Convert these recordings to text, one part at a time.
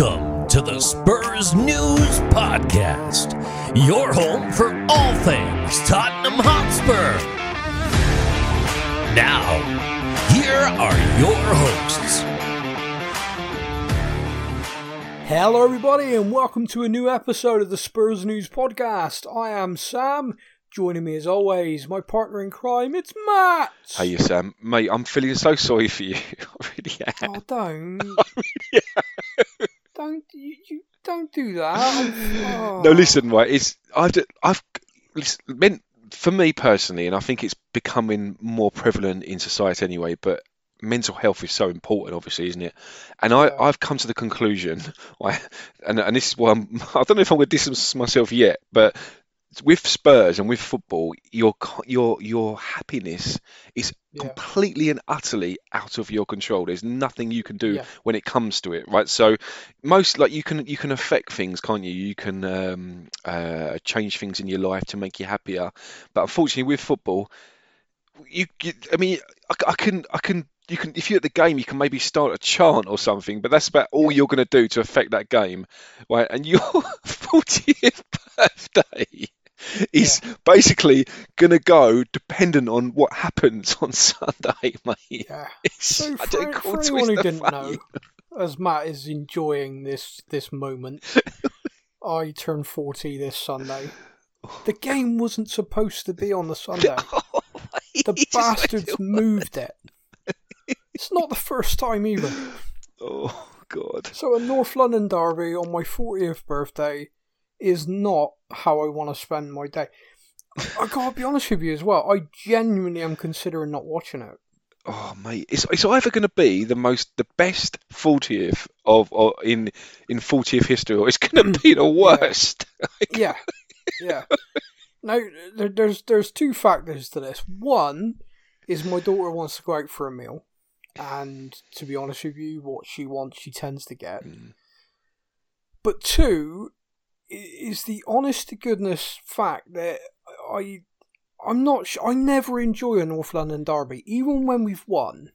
Welcome to the Spurs News Podcast, your home for all things Tottenham Hotspur. Now, here are your hosts. Hello, everybody, and welcome to a new episode of the Spurs News Podcast. I am Sam. Joining me, as always, my partner in crime, it's Matt. Hey, you Sam, mate. I'm feeling so sorry for you. I really am. Oh, don't, don't you, you don't do that. Oh. No, listen, right? It's I've I've listen, meant for me personally, and I think it's becoming more prevalent in society anyway. But mental health is so important, obviously, isn't it? And I, I've come to the conclusion, I, and and this is why I'm, I don't know if I'm going to distance myself yet, but with Spurs and with football, your your your happiness is Yeah. completely and utterly out of your control. There's nothing you can do Yeah. when it comes to it, right? So most like you can you can affect things, can't you? You can um, uh, change things in your life to make you happier. But unfortunately, with football, you, you I mean, I, I can I can you can if you're at the game, you can maybe start a chant or something, but that's about all you're going to do to affect that game, right? And your 40th birthday is basically going to go dependent on what happens on Sunday, mate. Yeah. So, I for, don't for anyone who didn't know, as Matt is enjoying this this moment, I turn forty this Sunday. Oh, the game wasn't supposed to be on the oh, Sunday. The He just bastards moved it. It's not the first time either. Oh God. So a North London derby on my 40th birthday is not how I want to spend my day. I gotta be honest with you as well. I genuinely am considering not watching it. Oh mate, it's it's either going to be the most the best 40th of, of in in 40th history, or it's going to be the worst. Yeah, yeah. Now there, there's there's two factors to this. One is my daughter wants to go out for a meal, and to be honest with you, what she wants, she tends to get. Mm. But two is the honest to goodness fact that I I'm not sh- I never enjoy a North London derby, even when we've won.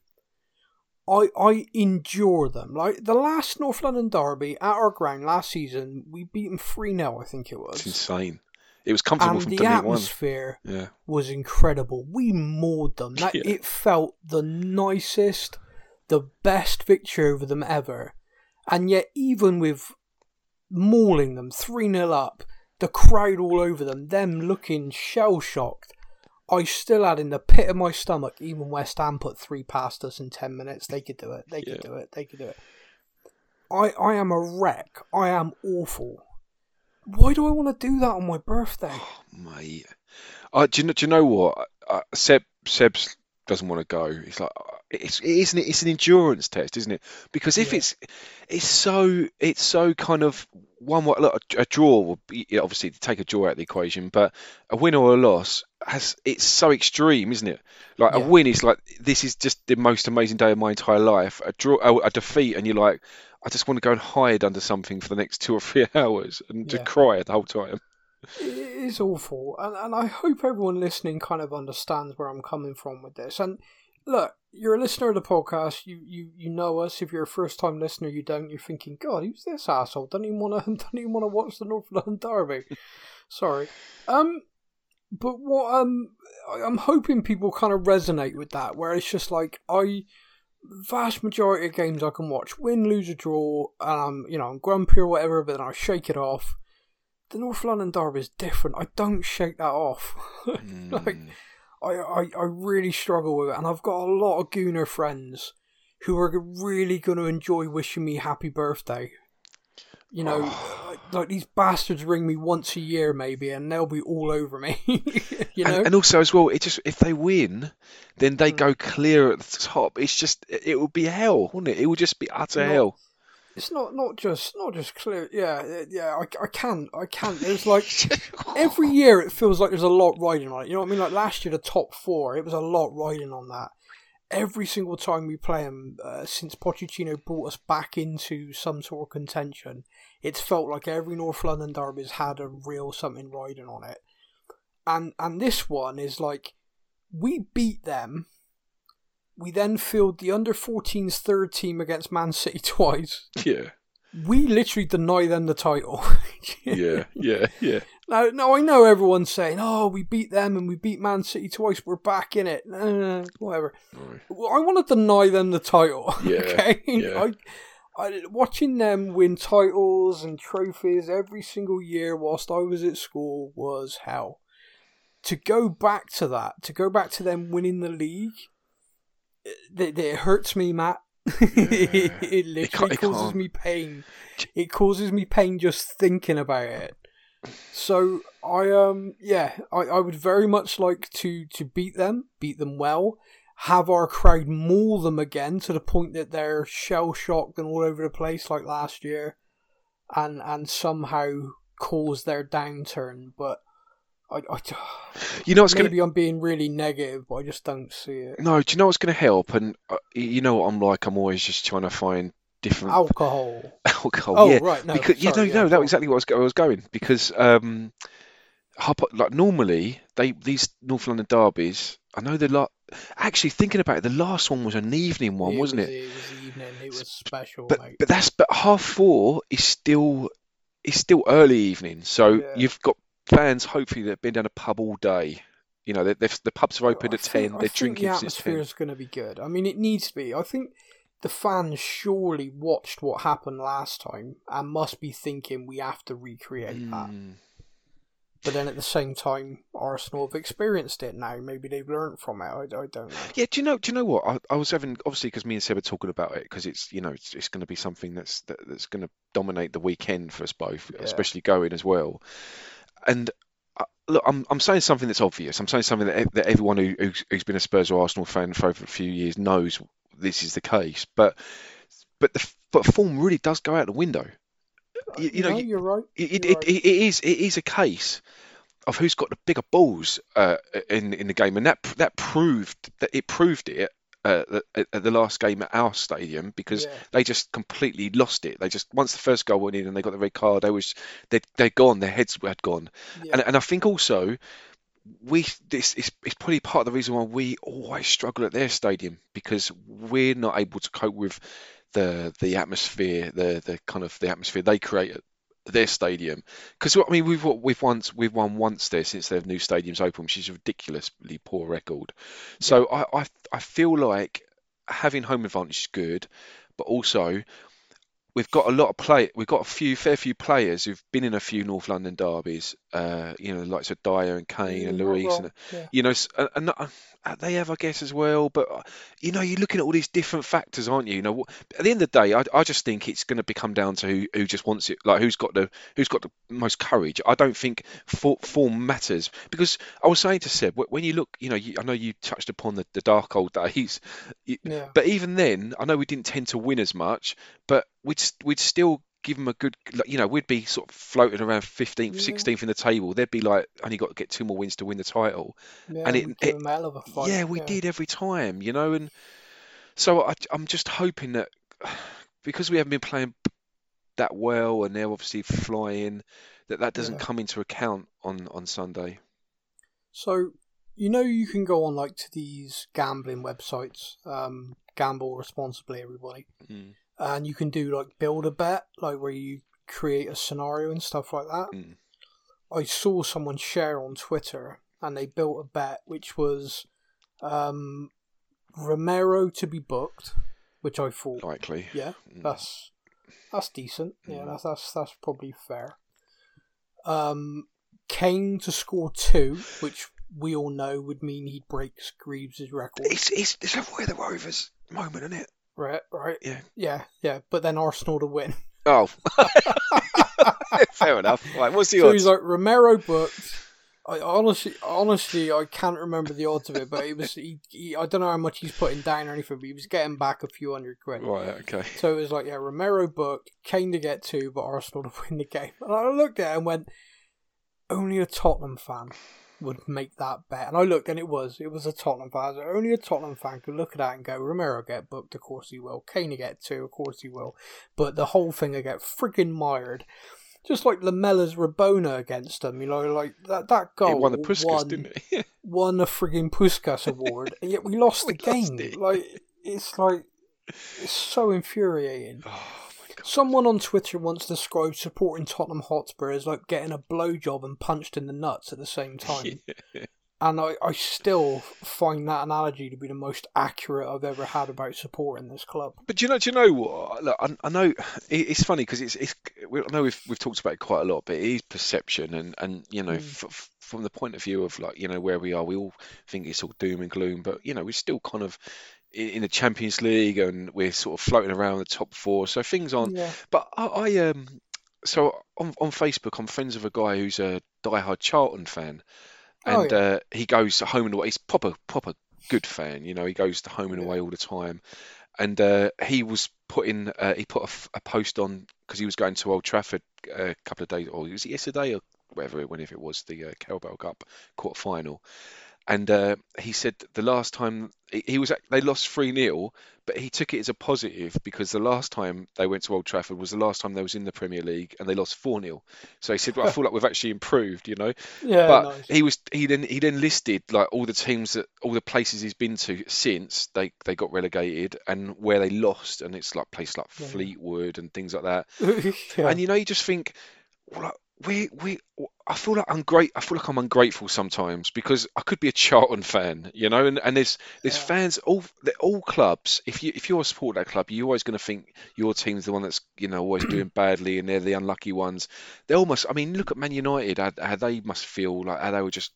I I endure them. Like the last North London derby at our ground last season, we beat them three 0 I think it It's was, insane. It was comfortable and from the minute one. atmosphere Yeah. was incredible. We mauled them. That Yeah. it felt the nicest, the best victory over them ever. And yet, even with mauling them three 0 up, the crowd all over them, them looking shell shocked, I still had in the pit of my stomach. Even West Ham put three past us in ten minutes. They could do it. They could Yeah. do it. They could do it. I I am a wreck. I am awful. Why do I want to do that on my birthday? Mate, uh, do you know? Do you know what? Uh, Seb Seb's doesn't want to go. He's like, it's it isn't it? It's an endurance test, isn't it? Because if Yeah. it's it's so it's so kind of one what look, a, a draw will be obviously to take a draw out of the equation, but a win or a loss has it's so extreme, isn't it? Like Yeah. a win is like this is just the most amazing day of my entire life. A draw, a, a defeat, and you're like, I just want to go and hide under something for the next two or three hours and to cry the whole time. It is awful, and and I hope everyone listening kind of understands where I'm coming from with this. And look, you're a listener of the podcast. You you you know us. If you're a first time listener, you don't. You're thinking, God, who's this asshole? Don't even want to. Don't even want to watch the North London Derby. Sorry. Um, but what um, I'm hoping people kind of resonate with that, where it's just like I. Vast majority of games I can watch, win, lose, or draw, and I'm, you know, I'm grumpy or whatever, but then I shake it off the North London Derby is different. I don't shake that off. like, Mm. I, I, I really struggle with it, and I've got a lot of Gooner friends who are really going to enjoy wishing me happy birthday. You know, like, like these bastards ring me once a year, maybe, and they'll be all over me. you know, And, and also as well, it just if they win, then they Mm. go clear at the top. It's just it it would be hell, wouldn't it? It would just be utter Not- hell. It's not not just not just clear. Yeah, yeah. I, I can't I can't. There's like every year it feels like there's a lot riding on it. You know what I mean? Like last year, the top four, it was a lot riding on that. Every single time we play them, uh, since Pochettino brought us back into some sort of contention, it's felt like every North London derby has had a real something riding on it. And and this one is like, we beat them. We then fielded the under 14s third team against Man City twice. Yeah. we literally deny them the title. Yeah, yeah, yeah. Now, now I know everyone's saying, "Oh, we beat them and we beat Man City twice. We're back in it." Uh, whatever. Right. Well, I want to deny them the title. Yeah, okay. yeah. I, I, watching them win titles and trophies every single year whilst I was at school was hell. To go back to that, to go back to them winning the league, it, it hurts me, Matt. it, it literally can't- it causes can't. me pain. It causes me pain just thinking about it. So I um yeah, I, I would very much like to to beat them, beat them well, have our crowd maul them again to the point that they're shell shocked and all over the place like last year, and and somehow cause their downturn. But I, I You know what's going to maybe I'm being really negative, but I just don't see it. no? Do you know what's going to help? And uh, you know what I'm like. I'm always just trying to find different Alcohol. alcohol. Oh yeah, right, no, because you know, no, yeah, that go on. was exactly what I was, I was going because um, Hop- like normally they these North London derbies. I know the lot. Actually, thinking about it, the last one was an evening one, It wasn't was- it? It was evening. It was special, But mate. but that's but half four is still is still early evening, so Yeah. you've got fans hopefully that have been down a pub all day. You know, the pubs are open I at think- ten. I They're think drinking The atmosphere is going to be good. I mean, it needs to be. I think the fans surely watched what happened last time and must be thinking we have to recreate that. Mm. But then at the same time, Arsenal have experienced it now. Maybe they've learned from it. I, I don't know. Yeah, do you know? Do you know what? I, I was having obviously because me and Seb are talking about it because it's you know it's, it's going to be something that's that, that's going to dominate the weekend for us both, Yeah. especially going as well. And uh, look, I'm I'm saying something that's obvious. I'm saying something that, that everyone who, who's, who's been a Spurs or Arsenal fan for over a few years knows this is the case. But but the but form really does go out the window. You, you know, no, you- you're right. it, You're it, right. it, it is it is a case of who's got the bigger balls uh, in in the game, and that that proved that it proved it uh, at, at the last game at our stadium because Yeah. they just completely lost it. They just once the first goal went in and they got the red card, they was they they're gone. Their heads had gone, Yeah. and and I think also. We this is it's probably part of the reason why we always struggle at their stadium because we're not able to cope with the the atmosphere, the the kind of the atmosphere they create at their stadium. Because I mean, we've we've once we've won once there since their new stadium's open, which is a ridiculously poor record. So I, I I feel like having home advantage is good, but also we've got a lot of play. We've got a few fair few players who've been in a few North London derbies. Uh, you know, like so Dier and Kane and You're Luis and. Yeah. you know, and, and uh, they have, I guess, as well. But uh, you know, you're looking at all these different factors, aren't you? You know, at the end of the day, I, I just think it's going to become down to who, who just wants it, like who's got the who's got the most courage. I don't think for, form matters because I was saying to Seb, when you look, you know, you, I know you touched upon the, the dark old days, you- Yeah. but even then, I know we didn't tend to win as much, but we'd we'd still give them a good, you know, we'd be sort of floating around 15th, Yeah. 16th in the table. They'd be like, only got to get two more wins to win the title. Yeah, and it- it- a of a fight. Yeah, we did every time, you know, and so I, I'm just hoping that because we haven't been playing that well and they're obviously flying, that that doesn't Yeah. come into account on on Sunday. So you know you can go on like to these gambling websites, um, gamble responsibly, everybody, Mm, and you can do like build a bet, like where you create a scenario and stuff like that. mm. I saw someone share on Twitter, and they built a bet which was um, Romero to be booked, which I thought, Likely. yeah, Mm. that's that's decent. Yeah, Mm. that's that's that's probably fair. Um, Kane to score two, which we all know would mean he'd break Greaves' record. It's it's it's a Where the Rovers moment, isn't it? Right, right. Yeah. yeah, yeah. But then Arsenal to win. Oh, fair enough. Right, what's the So odds? he's like Romero booked. I honestly, honestly, I can't remember the odds of it, but it was. He, he, I don't know how much he's putting down or anything, but he was getting back a few hundred quid. Right, okay. So it was like, yeah, Romero booked, Kane to get two, but Arsenal to win the game. And I looked at it and went, only a Tottenham fan would make that bet. And I looked and it was, it was a Tottenham fan. Only a Tottenham fan could look at that and go, Romero get booked, of course he will. Kane to get two, of course he will. But the whole thing will get friggin' mired. Just like Lamela's Rabona against them, you know, like that that goal won the Puskas, won, didn't he? won a friggin' Puskas award, and yet we lost We the lost game. it. Like it's like it's so infuriating. Oh. Someone on Twitter once described supporting Tottenham Hotspur as like getting a blowjob and punched in the nuts at the same time. And I, I still find that analogy to be the most accurate I've ever had about supporting this club. But do you know? Do you know what? Look, I, I know it, it's funny because it's, it's. I know we've we've talked about it quite a lot, but it is perception, and and you know, Mm. f- from the point of view of like you know where we are, we all think it's all doom and gloom, but you know, we're still kind of in, the Champions League, and we're sort of floating around the top four, so things aren't. Yeah. But I, I um, so on on Facebook, I'm friends with a guy who's a diehard Charlton fan, Oh, and yeah. uh, he goes to home and away. He's proper proper good fan, you know. He goes to home and away all the time, and uh, he was putting uh, he put a post on because he was going to Old Trafford uh, a couple of days, or was it yesterday or whatever, whenever it was the uh, Carabao Cup quarter final. And uh, he said the last time he was they lost 3 0, but he took it as a positive because the last time they went to Old Trafford was the last time they was in the Premier League and they lost 4 0. So he said, well, I feel like we've actually improved, you know. Yeah, But nice. he was he then he then listed like all the teams that all the places he's been to since they they got relegated and where they lost, and it's like places like Yeah. Fleetwood and things like that. yeah. And you know, you just think, well, we we I feel like I'm great. I feel like I'm ungrateful sometimes because I could be a Charlton fan, you know, and, and there's there's Yeah. fans all all clubs. If you if you're a support of that club, you're always going to think your team's the one that's you know always doing badly and they're the unlucky ones. They almost, I mean, look at Man United. How, how they must feel like how they were just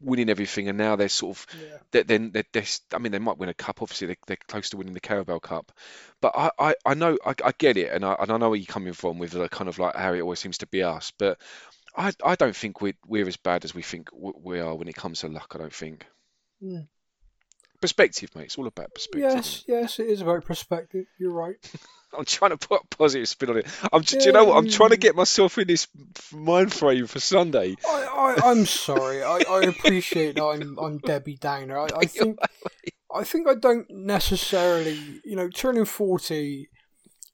winning everything, and now they're sort of yeah. they're, then they're, they're, I mean, they might win a cup. Obviously, they, they're close to winning the Carabao Cup. But I, I, I know, I, I get it, and I, and I know where you're coming from with the kind of like how it always seems to be us. But I, I don't think we're we're as bad as we think we are when it comes to luck. I don't think. Mm. Perspective, mate. It's all about perspective. Yes, yes, it is about perspective. You're right. I'm trying to put a positive spin on it. I'm, do you know what? I'm trying to get myself in this mind frame for Sunday. I, I, I'm sorry. I, I appreciate that I'm, I'm Debbie Downer. I, I think, I think I don't necessarily, you know, turning forty.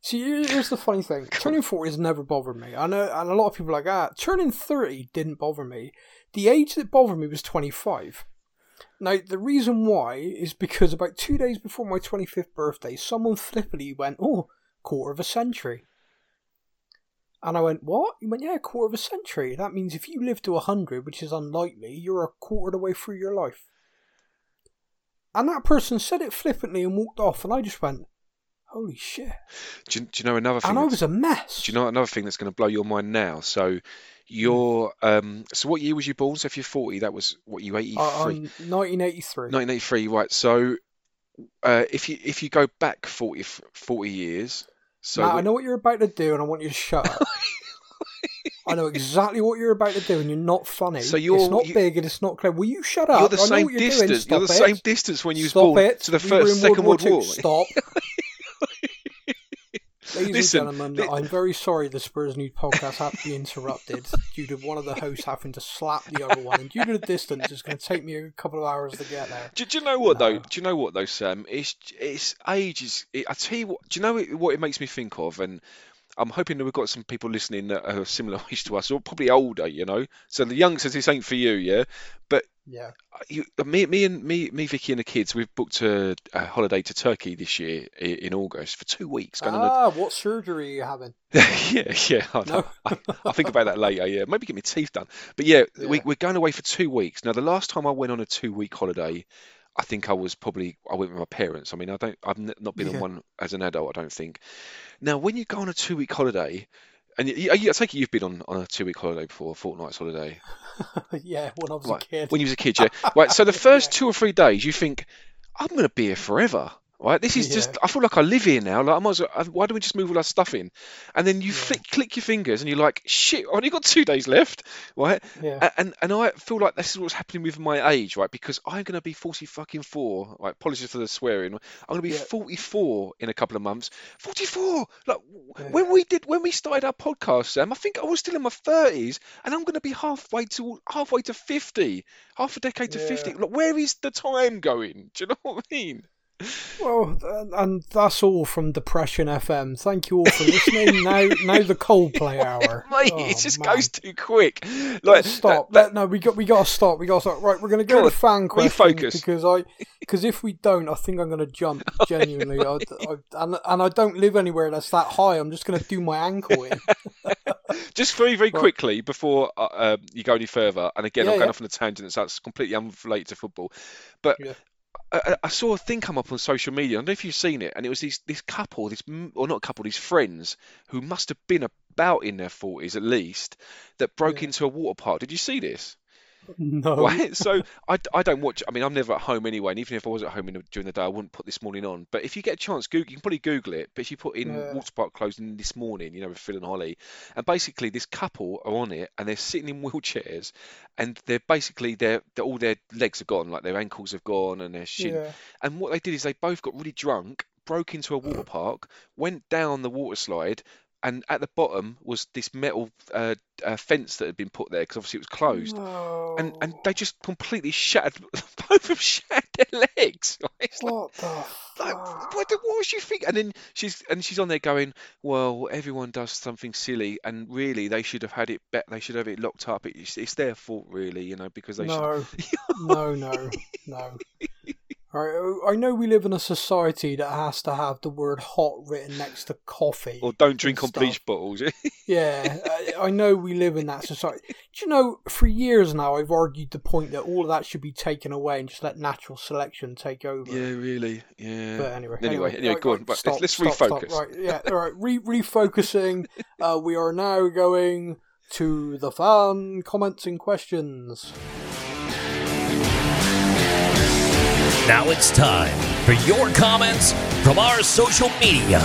See, here- here's the funny thing: turning forty has never bothered me. I know, and a lot of people are like, ah, turning thirty didn't bother me. The age that bothered me was twenty-five. Now, the reason why is because about two days before my 25th birthday, someone flippantly went, Oh, quarter of a century. And I went, What? He went, Yeah, quarter of a century. That means if you live to 100, which is unlikely, you're a quarter of the way through your life. And that person said it flippantly and walked off, and I just went, Holy shit. Do you, do you know another thing? And I was a mess. Do you know another thing that's going to blow your mind now? So you're um so what year was you born? So if you're 40, that was what you 83. I, I'm 1983. 1983, right? So uh, if you if you go back 40 40 years, so Matt, I know what you're about to do, and I want you to shut up. I know exactly what you're about to do, and you're not funny. So you're- it's not you- big and it's not clear. Will you shut up? you're the I know same what you're doing. distance. You're the Stop same distance when you was Stop born it. to the We first Second World War. War. Stop. Ladies Listen, and gentlemen, li- I'm very sorry the Spurs News podcast had to be interrupted due to one of the hosts having to slap the other one. And due to the distance, it's going to take me a couple of hours to get there. Do, do you know what though? Do you know what though, Sam? It's it's age is. It, I tell you what. Do you know it- what it makes me think of? And I'm hoping that we've got some people listening that are similar age to us, or probably older. You know, so the youngsters, this ain't for you, yeah. But Yeah. you, me, me and me, me, Vicky, and the kids, we've booked a, a holiday to Turkey this year i- in August for two weeks. Ah, what surgery are you having? yeah, yeah. I, know. I, I'll think about that later. Yeah, maybe get my teeth done. But yeah, we, Yeah. we're going away for two weeks. Now, the last time I went on a two-week holiday, I think I was probably I went with my parents. I mean, I don't, I've not been on one as an adult. I don't think. Now, when you go on a two-week holiday. And you, I take it you've been on, on a two-week holiday before, a fortnight's holiday. yeah, when I was Right, a kid. when you was a kid, yeah. Right. So the first two or three days, you think, I'm going to be here forever. Right. This is just. I feel like I live here now. Like I might as well, Why don't we just move all our stuff in? And then you Yeah. flick, click your fingers, and you're like, shit. I've only got two days left. Right. yeah. And and I feel like this is what's happening with my age, right? Because I'm going to be 40 fucking four. Right. Apologies for the swearing. I'm going to be Yeah. 44 in a couple of months. 44. Like Yeah. when we did when we started our podcast, Sam, I think I was still in my 30s, and I'm going to be halfway to halfway to 50, half a decade to 50. Yeah. Like where is the time going? Do you know what I mean? Well, and- that's all from Depression FM. Thank you all for listening. now, now the Coldplay hour. Mate, Oh, it just man. goes too quick. Like Let's stop. that- Let- no, we got we got to stop. We got to stop. Right, we're going to go to fan questions because I because if we don't, I think I'm going to jump. Genuinely, I, I, and and I don't live anywhere that's that high. I'm just going to do my ankle in. Just very, very Right. quickly before uh, um, you go any further, and again, Yeah, I'm going yeah. off on a tangent, so that's completely unrelated to football. But Yeah. I, I- saw a thing come up on social media. I don't know if you've seen it, and it was this this couple, this or not a couple, these friends who must have been about in their forties at least, that broke Yeah. into a water park. Did you see this? No. Right, so I, I don't watch. I mean, I'm never at home anyway, and even if I was at home in during the day, I wouldn't put this morning on. But if you get a chance, Google, you can probably Google it. But if you put in Yeah. water park closing this morning, you know, with Phil and Holly, and basically this couple are on it, and they're sitting in wheelchairs, and they're basically they're, they're all their legs are gone, like their ankles have gone, and their shin. Yeah. And what they did is they both got really drunk, broke into a water park, went down the water slide. And at the bottom was this metal uh, uh, fence that had been put there because obviously it was closed No. and and they just completely shattered both of them shattered their legs. It's like, What the like fuck? what, what was you think? And then she's and she's on there going, well, everyone does something silly, and really they should have had it. Bet they should have it locked up. It's, it's their fault, really, you know, because they should. No, no, no, no. All right, I know we live in a society that has to have the word "hot" written next to coffee. Or don't drink on bleach bottles. Yeah, I, I know we live in that society. Do you know, for years now, I've argued the point that all of that should be taken away and just let natural selection take over. yeah, really. Yeah. But anyway, Anyway, anyway, right, go on. right, stop, let's stop, stop, refocus. Right, yeah, all right. Re- refocusing. uh, we are now going to the fan comments and questions. Now it's time for your comments from our social media.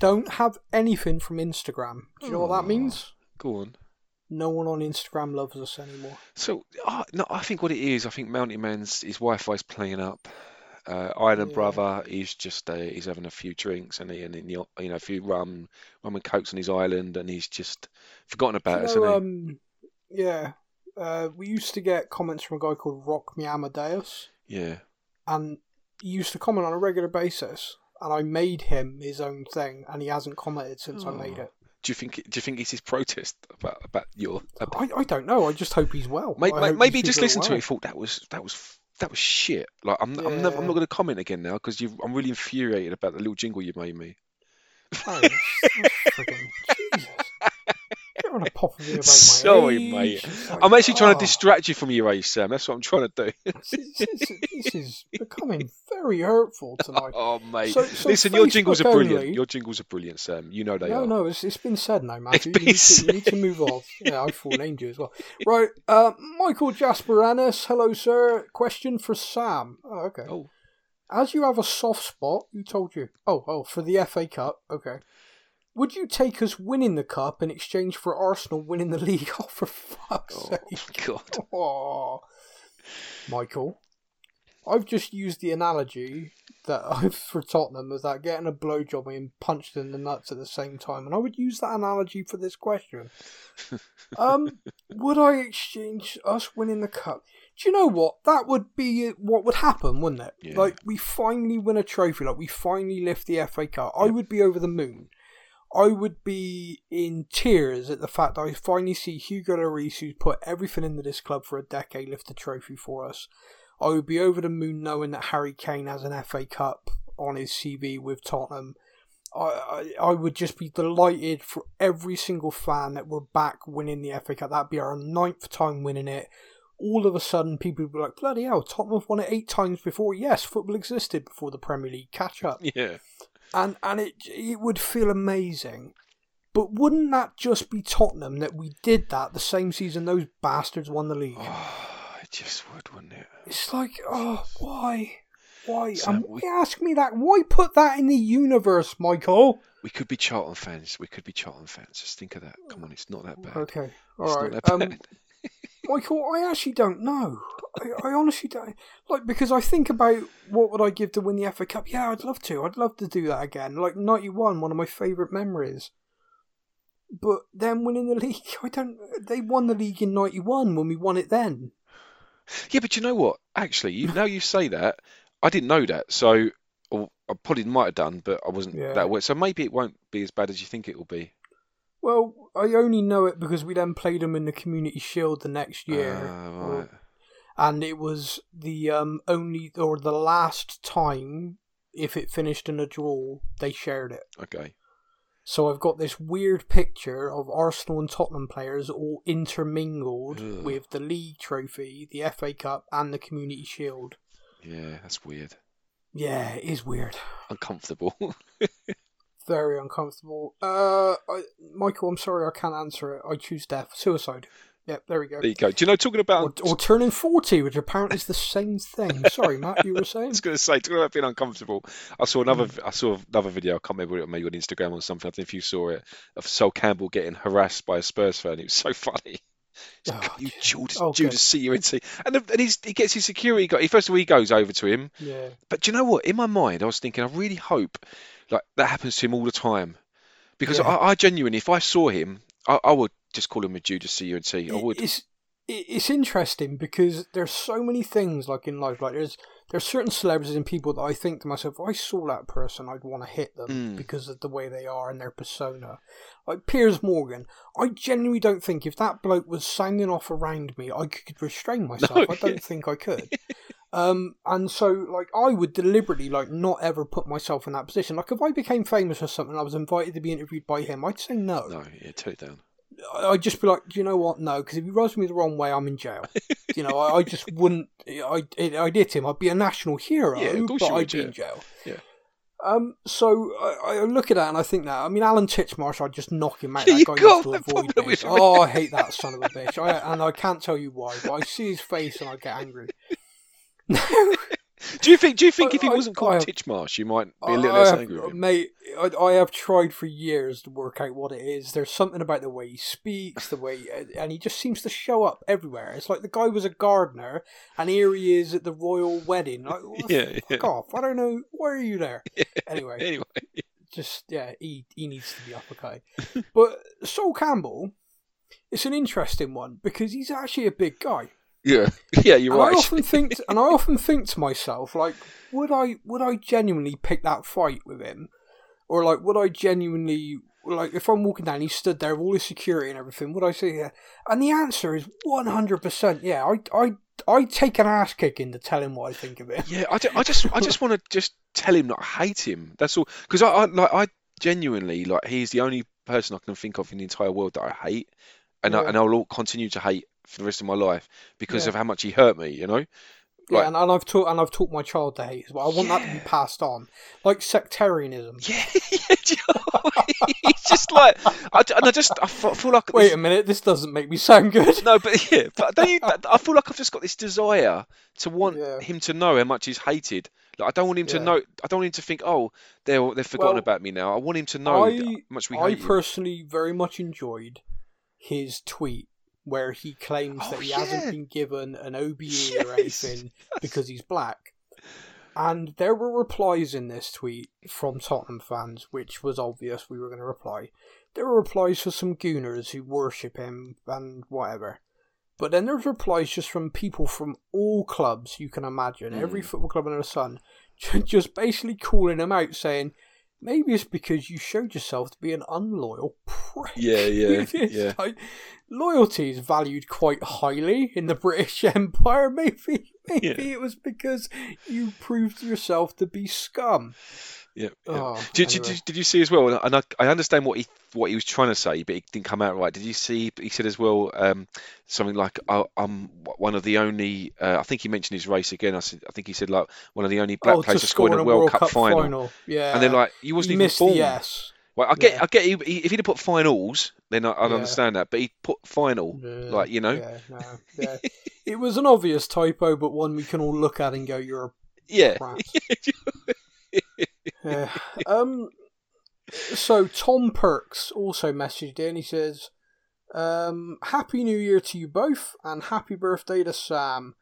Don't have anything from Instagram. Do you know what that Oh. means? Go on. No one on Instagram loves us anymore. So, uh, no, I think what it is, I think Mountain Man's his Wi-Fi's playing up. Uh, Island Yeah. Brother is just uh, he's having a few drinks and he, and he, you know a few rum rum and cokes on his island and he's just forgotten about Do us. you know, hasn't um, yeah, uh, we used to get comments from a guy called Rock Me Amadeus. Yeah. and he used to comment on a regular basis. And I made him his own thing, and he hasn't commented since I made Oh. it. Do you think do you think it's his protest about about your? About, I, I don't know. I just hope he's well. maybe, maybe he just listened to it well. thought that was that was that was shit. Like I'm I'm, never, I'm not going to comment again now because I'm really infuriated about the little jingle you made me. Oh, that's Jesus. On a pop about my Sorry, age. mate. Like, I'm actually trying to oh, distract you from your age, Sam. That's what I'm trying to do. This, this, this is becoming very hurtful tonight. Oh, mate. So- so Listen, your jingles are brilliant. only- Your jingles are brilliant, Sam. You know they no, are. no, it's, it's been said now, Matthew. It's You need, to, you need to move on. Yeah, I fall named you as well. Right, uh, Michael Jasperanis, hello, sir. Question for Sam. Oh, okay. Oh, As you have a soft spot, who told you? Oh, oh, for the FA Cup. Okay. Would you take us winning the cup in exchange for Arsenal winning the league? Oh, for fuck's oh sake! God. Oh, Michael, I've just used the analogy that I've for Tottenham of that getting a blowjob and punched in the nuts at the same time, and I would use that analogy for this question. Um, would I exchange us winning the cup? Do you know what? That would be what would happen, wouldn't it? Yeah. Like we finally win a trophy, like we finally lift the FA Cup. I would be over the moon. I would be in tears at the fact that I finally see Hugo Lloris, who's put everything into this club for a decade, lift the trophy for us. I would be over the moon knowing that Harry Kane has an FA Cup on his CV with Tottenham. I, I, I would just be delighted for every single fan that we're back winning the FA Cup. That'd be our ninth time winning it. All of a sudden, people would be like, bloody hell, Tottenham have won it eight times before. Yes, football existed before the Premier League. Catch up Yeah. And and it it would feel amazing. But wouldn't that just be Tottenham that we did that the same season those bastards won the league? Oh, it just would, wouldn't it? It's like, oh, why, why? So and we- why ask me that? Why put that in the universe, Michael? We could be Charlton fans. We could be Charlton fans. Just think of that. Come on, it's not that bad. Okay, all right. Um. Michael, I actually don't know. I, I honestly don't. Like, because I think about what would I give to win the FA Cup. Yeah, I'd love to. I'd love to do that again. Like '91, one of my favourite memories. But then winning the league, I don't. They won the league in '91 when we won it then. Yeah, but you know what? Actually, you, now you say that, I didn't know that. So, or I probably might have done, but I wasn't Yeah. that aware. So maybe it won't be as bad as you think it will be. Well, I only know it because we then played them in the Community Shield the next year, or- right. and it was the um, only or the last time if it finished in a draw they shared it. Okay. So I've got this weird picture of Arsenal and Tottenham players all intermingled Ugh. with the league trophy, the FA Cup, and the Community Shield. Yeah, that's weird. Yeah, it is weird. Uncomfortable. Very uncomfortable. Uh, I, Michael, I'm sorry I can't answer it. I choose death. Suicide. Yep, there we go. there you go. Do you know, talking about. or turning 40, which apparently is the same thing. Sorry, Matt, you were saying. I was going to say, talking about being uncomfortable, I saw another. Hmm. I saw another video. I can't remember what it maybe on Instagram or something. I don't know if you saw it of Sol Campbell getting harassed by a Spurs fan. It was so funny. He's like, Oh, you dear. Judas, Oh, Judas, see you into, and, the, and he's, he gets his security guy. He first of all he goes over to him, Yeah. but do you know what? In my mind, I was thinking, I really hope like that happens to him all the time, because Yeah. I, I genuinely, if I saw him, I, I would just call him a Judas C U N T. I would. It's it- it's interesting because there's so many things like in life. Like there's there's certain celebrities and people that I think to myself, if I saw that person, I'd want to hit them Mm. because of the way they are and their persona. Like Piers Morgan, I genuinely don't think if that bloke was sounding off around me, I could restrain myself. No, I don't think I could. Um, and so, like, I would deliberately, like, not ever put myself in that position. Like, if I became famous or something, I was invited to be interviewed by him, I'd say no. No, yeah, take it down. I- I'd just be like, do you know what? No, because if he rubs me the wrong way, I'm in jail. you know, I, I just wouldn't. I, I'd hit him. I'd be a national hero, Yeah, of course but you I'd would, be yeah. in jail. Yeah. Um. So I, I look at that and I think that. I mean, Alan Titchmarsh, I'd just knock him out. That you guy got needs to avoid problem me. with. Oh, I hate that son of a bitch. I, and I can't tell you why, but I see his face and I get angry. Do you think? Do you think I- if he I- wasn't called I- Titchmarsh, you might be a little less have- angry with him? Mate, I, I have tried for years to work out what it is. There's something about the way he speaks, the way, and he just seems to show up everywhere. It's like the guy was a gardener, and here he is at the royal wedding. Like, well, Yeah, fuck yeah. off! I don't know. Why are you there? Anyway, Anyway, just yeah, he he needs to be up okay. but Sol Campbell, it's an interesting one because he's actually a big guy. Yeah, yeah, you're And I often think, and I often think to myself, like, would I, would I genuinely pick that fight with him, or like, would I genuinely, like, if I'm walking down, he stood there with all his security and everything, would I say yeah? And the answer is one hundred percent, yeah. I, I, I take an ass kicking to tell him what I think of it. Yeah, I, ju- I just I just want to just tell him that I hate him. That's all. Because I, I like I genuinely like he's the only person I can think of in the entire world that I hate, and I, and I'll continue to hate for the rest of my life because Yeah. of how much he hurt me. You know. Yeah, and, and I've taught and I've taught my child to hate as well. I want that to be passed on, like sectarianism. Yeah, yeah, he's just like I, and I just I feel like Wait this- a minute, this doesn't make me sound good. No, but yeah, but don't you? I feel like I've just got this desire to want Yeah. him to know how much he's hated. Like I don't want him to know. I don't want him to think, oh, they're they've forgotten Well, about me now. I want him to know I- how much we I hate him. personally very much enjoyed his tweet where he claims Oh, that he yeah. hasn't been given an OBE or anything because he's black. And there were replies in this tweet from Tottenham fans, which was obvious we were going to reply. There were replies for some gooners who worship him and whatever. But then there's replies just from people from all clubs you can imagine, every Mm. football club under the sun, just basically calling him out, saying, maybe it's because you showed yourself to be an unloyal prick. Yeah, yeah, yeah. like, loyalty is valued quite highly in the British Empire. Maybe, maybe Yeah. it was because you proved yourself to be scum. Yeah. yeah. Oh, Did, did, anyway. did, did you see as well? And I, I understand what he what he was trying to say, but it didn't come out right. Did you see? He said as well um, something like, oh, "I'm one of the only." Uh, I think he mentioned his race again. I, said, I think he said like one of the only black oh, players to score in a World, Cup, final. Yeah, And they're like, "You wasn't he even missed born." the S. Well, I get, Yeah. I get. He, he- if he'd have put finals, then I, I'd Yeah. understand that. But he put final, Yeah, like you know. Yeah, no, yeah. it was an obvious typo, but one we can all look at and go, "You're a Yeah. prat." Yeah. Um. So Tom Perks also messaged in. He says, um, "Happy New Year to you both, and happy birthday to Sam."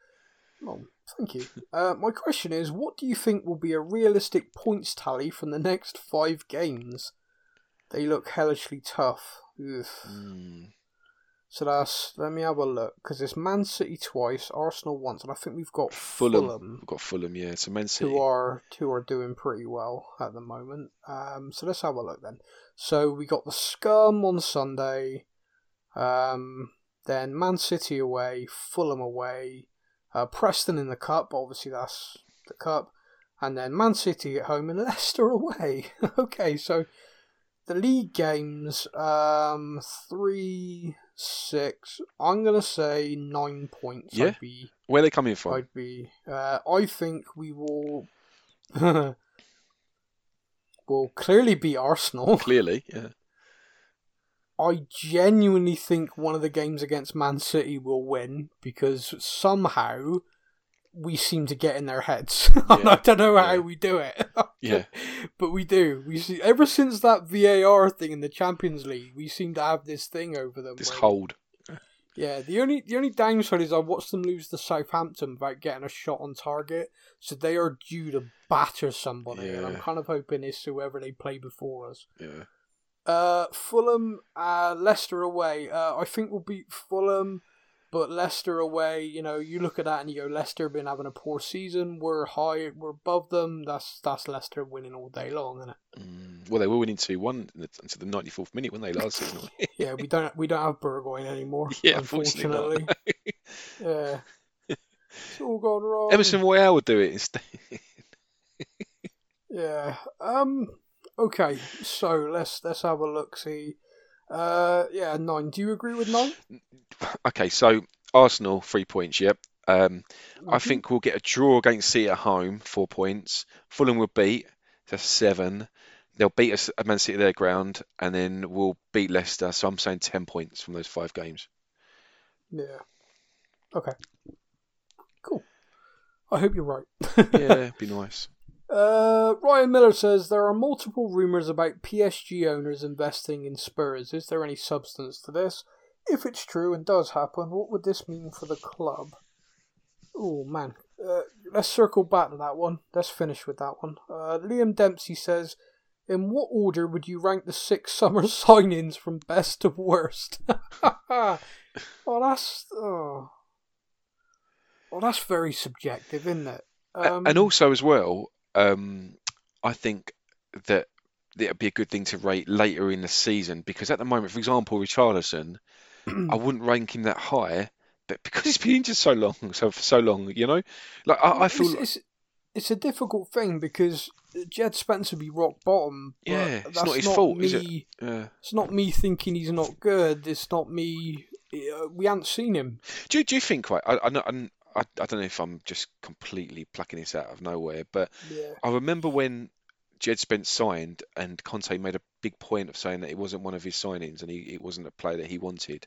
Oh, thank you. Uh, my question is, what do you think will be a realistic points tally from the next five games? They look hellishly tough. Ugh. Mm. So that's let me have a look because it's Man City twice, Arsenal once, and I think we've got Fulham. Fulham, We've got Fulham, yeah. So Man City. who are who are doing pretty well at the moment. Um, so let's have a look then. So we got the Scum on Sunday, um, then Man City away, Fulham away, uh, Preston in the cup. Obviously that's the cup, and then Man City at home and Leicester away. okay, so the league games, um, three, six. I'm gonna say nine points. Yeah? I'd be, Where are they coming from? I'd be. Uh, I think we will. will clearly be Arsenal. Clearly, yeah. I genuinely think one of the games against Man City will win because somehow we seem to get in their heads. And I don't know how yeah. we do it. Yeah. but we do. We see ever since that VAR thing in the Champions League, we seem to have this thing over them. This where- hold. Yeah, the only the only downside is I watched them lose to Southampton without getting a shot on target, so they are due to batter somebody, and I'm kind of hoping it's whoever they play before us. Yeah. Uh, Fulham, uh, Leicester away. Uh, I think we'll beat Fulham, but Leicester away. You know, you look at that and you go, Leicester been having a poor season. We're high, we're above them. That's that's Leicester winning all day long, isn't it? Mm. Well, they were winning 2 1 until the 94th minute when they last season. Yeah, we don't we don't have Bergwijn anymore. Yeah, unfortunately unfortunately. yeah, it's all gone wrong. Emerson Royal would do it instead. Yeah. Um. Okay. So let's let's have a look. See. Uh. Yeah. Nine. Do you agree with nine? okay, so Arsenal, three points, yep. Um, I think we'll get a draw against City at home, four points. Fulham will beat, that's seven. They'll beat us at Man City their ground, and then we'll beat Leicester. So I'm saying 10 points from those five games. Yeah. Okay. Cool. I hope you're right. Yeah, be nice. Uh, Ryan Miller says there are multiple rumours about PSG owners investing in Spurs. Is there any substance to this? If it's true and does happen, what would this mean for the club? Oh man, uh, let's circle back to that one. Let's finish with that one. Uh, Liam Dempsey says, "In what order would you rank the six summer signings from best to worst?" oh, that's oh, well, that's very subjective, isn't it? Um, and also, as well, um, I think that it'd be a good thing to rate later in the season because at the moment, for example, Richarlison, I wouldn't rank him that high, but because he's been injured so long, so for so long, you know, like I, I feel it's, like, it's, it's a difficult thing because Jed Spencer be rock bottom. But Yeah, it's that's not his fault, me, is it? yeah. It's not me thinking he's not good. It's not me. Uh, we haven't seen him. Do you, do you think right? I I, know, I I don't know if I'm just completely plucking this out of nowhere, but Yeah. I remember when Jed Spence signed and Conte made a big point of saying that it wasn't one of his signings and he it wasn't a player that he wanted.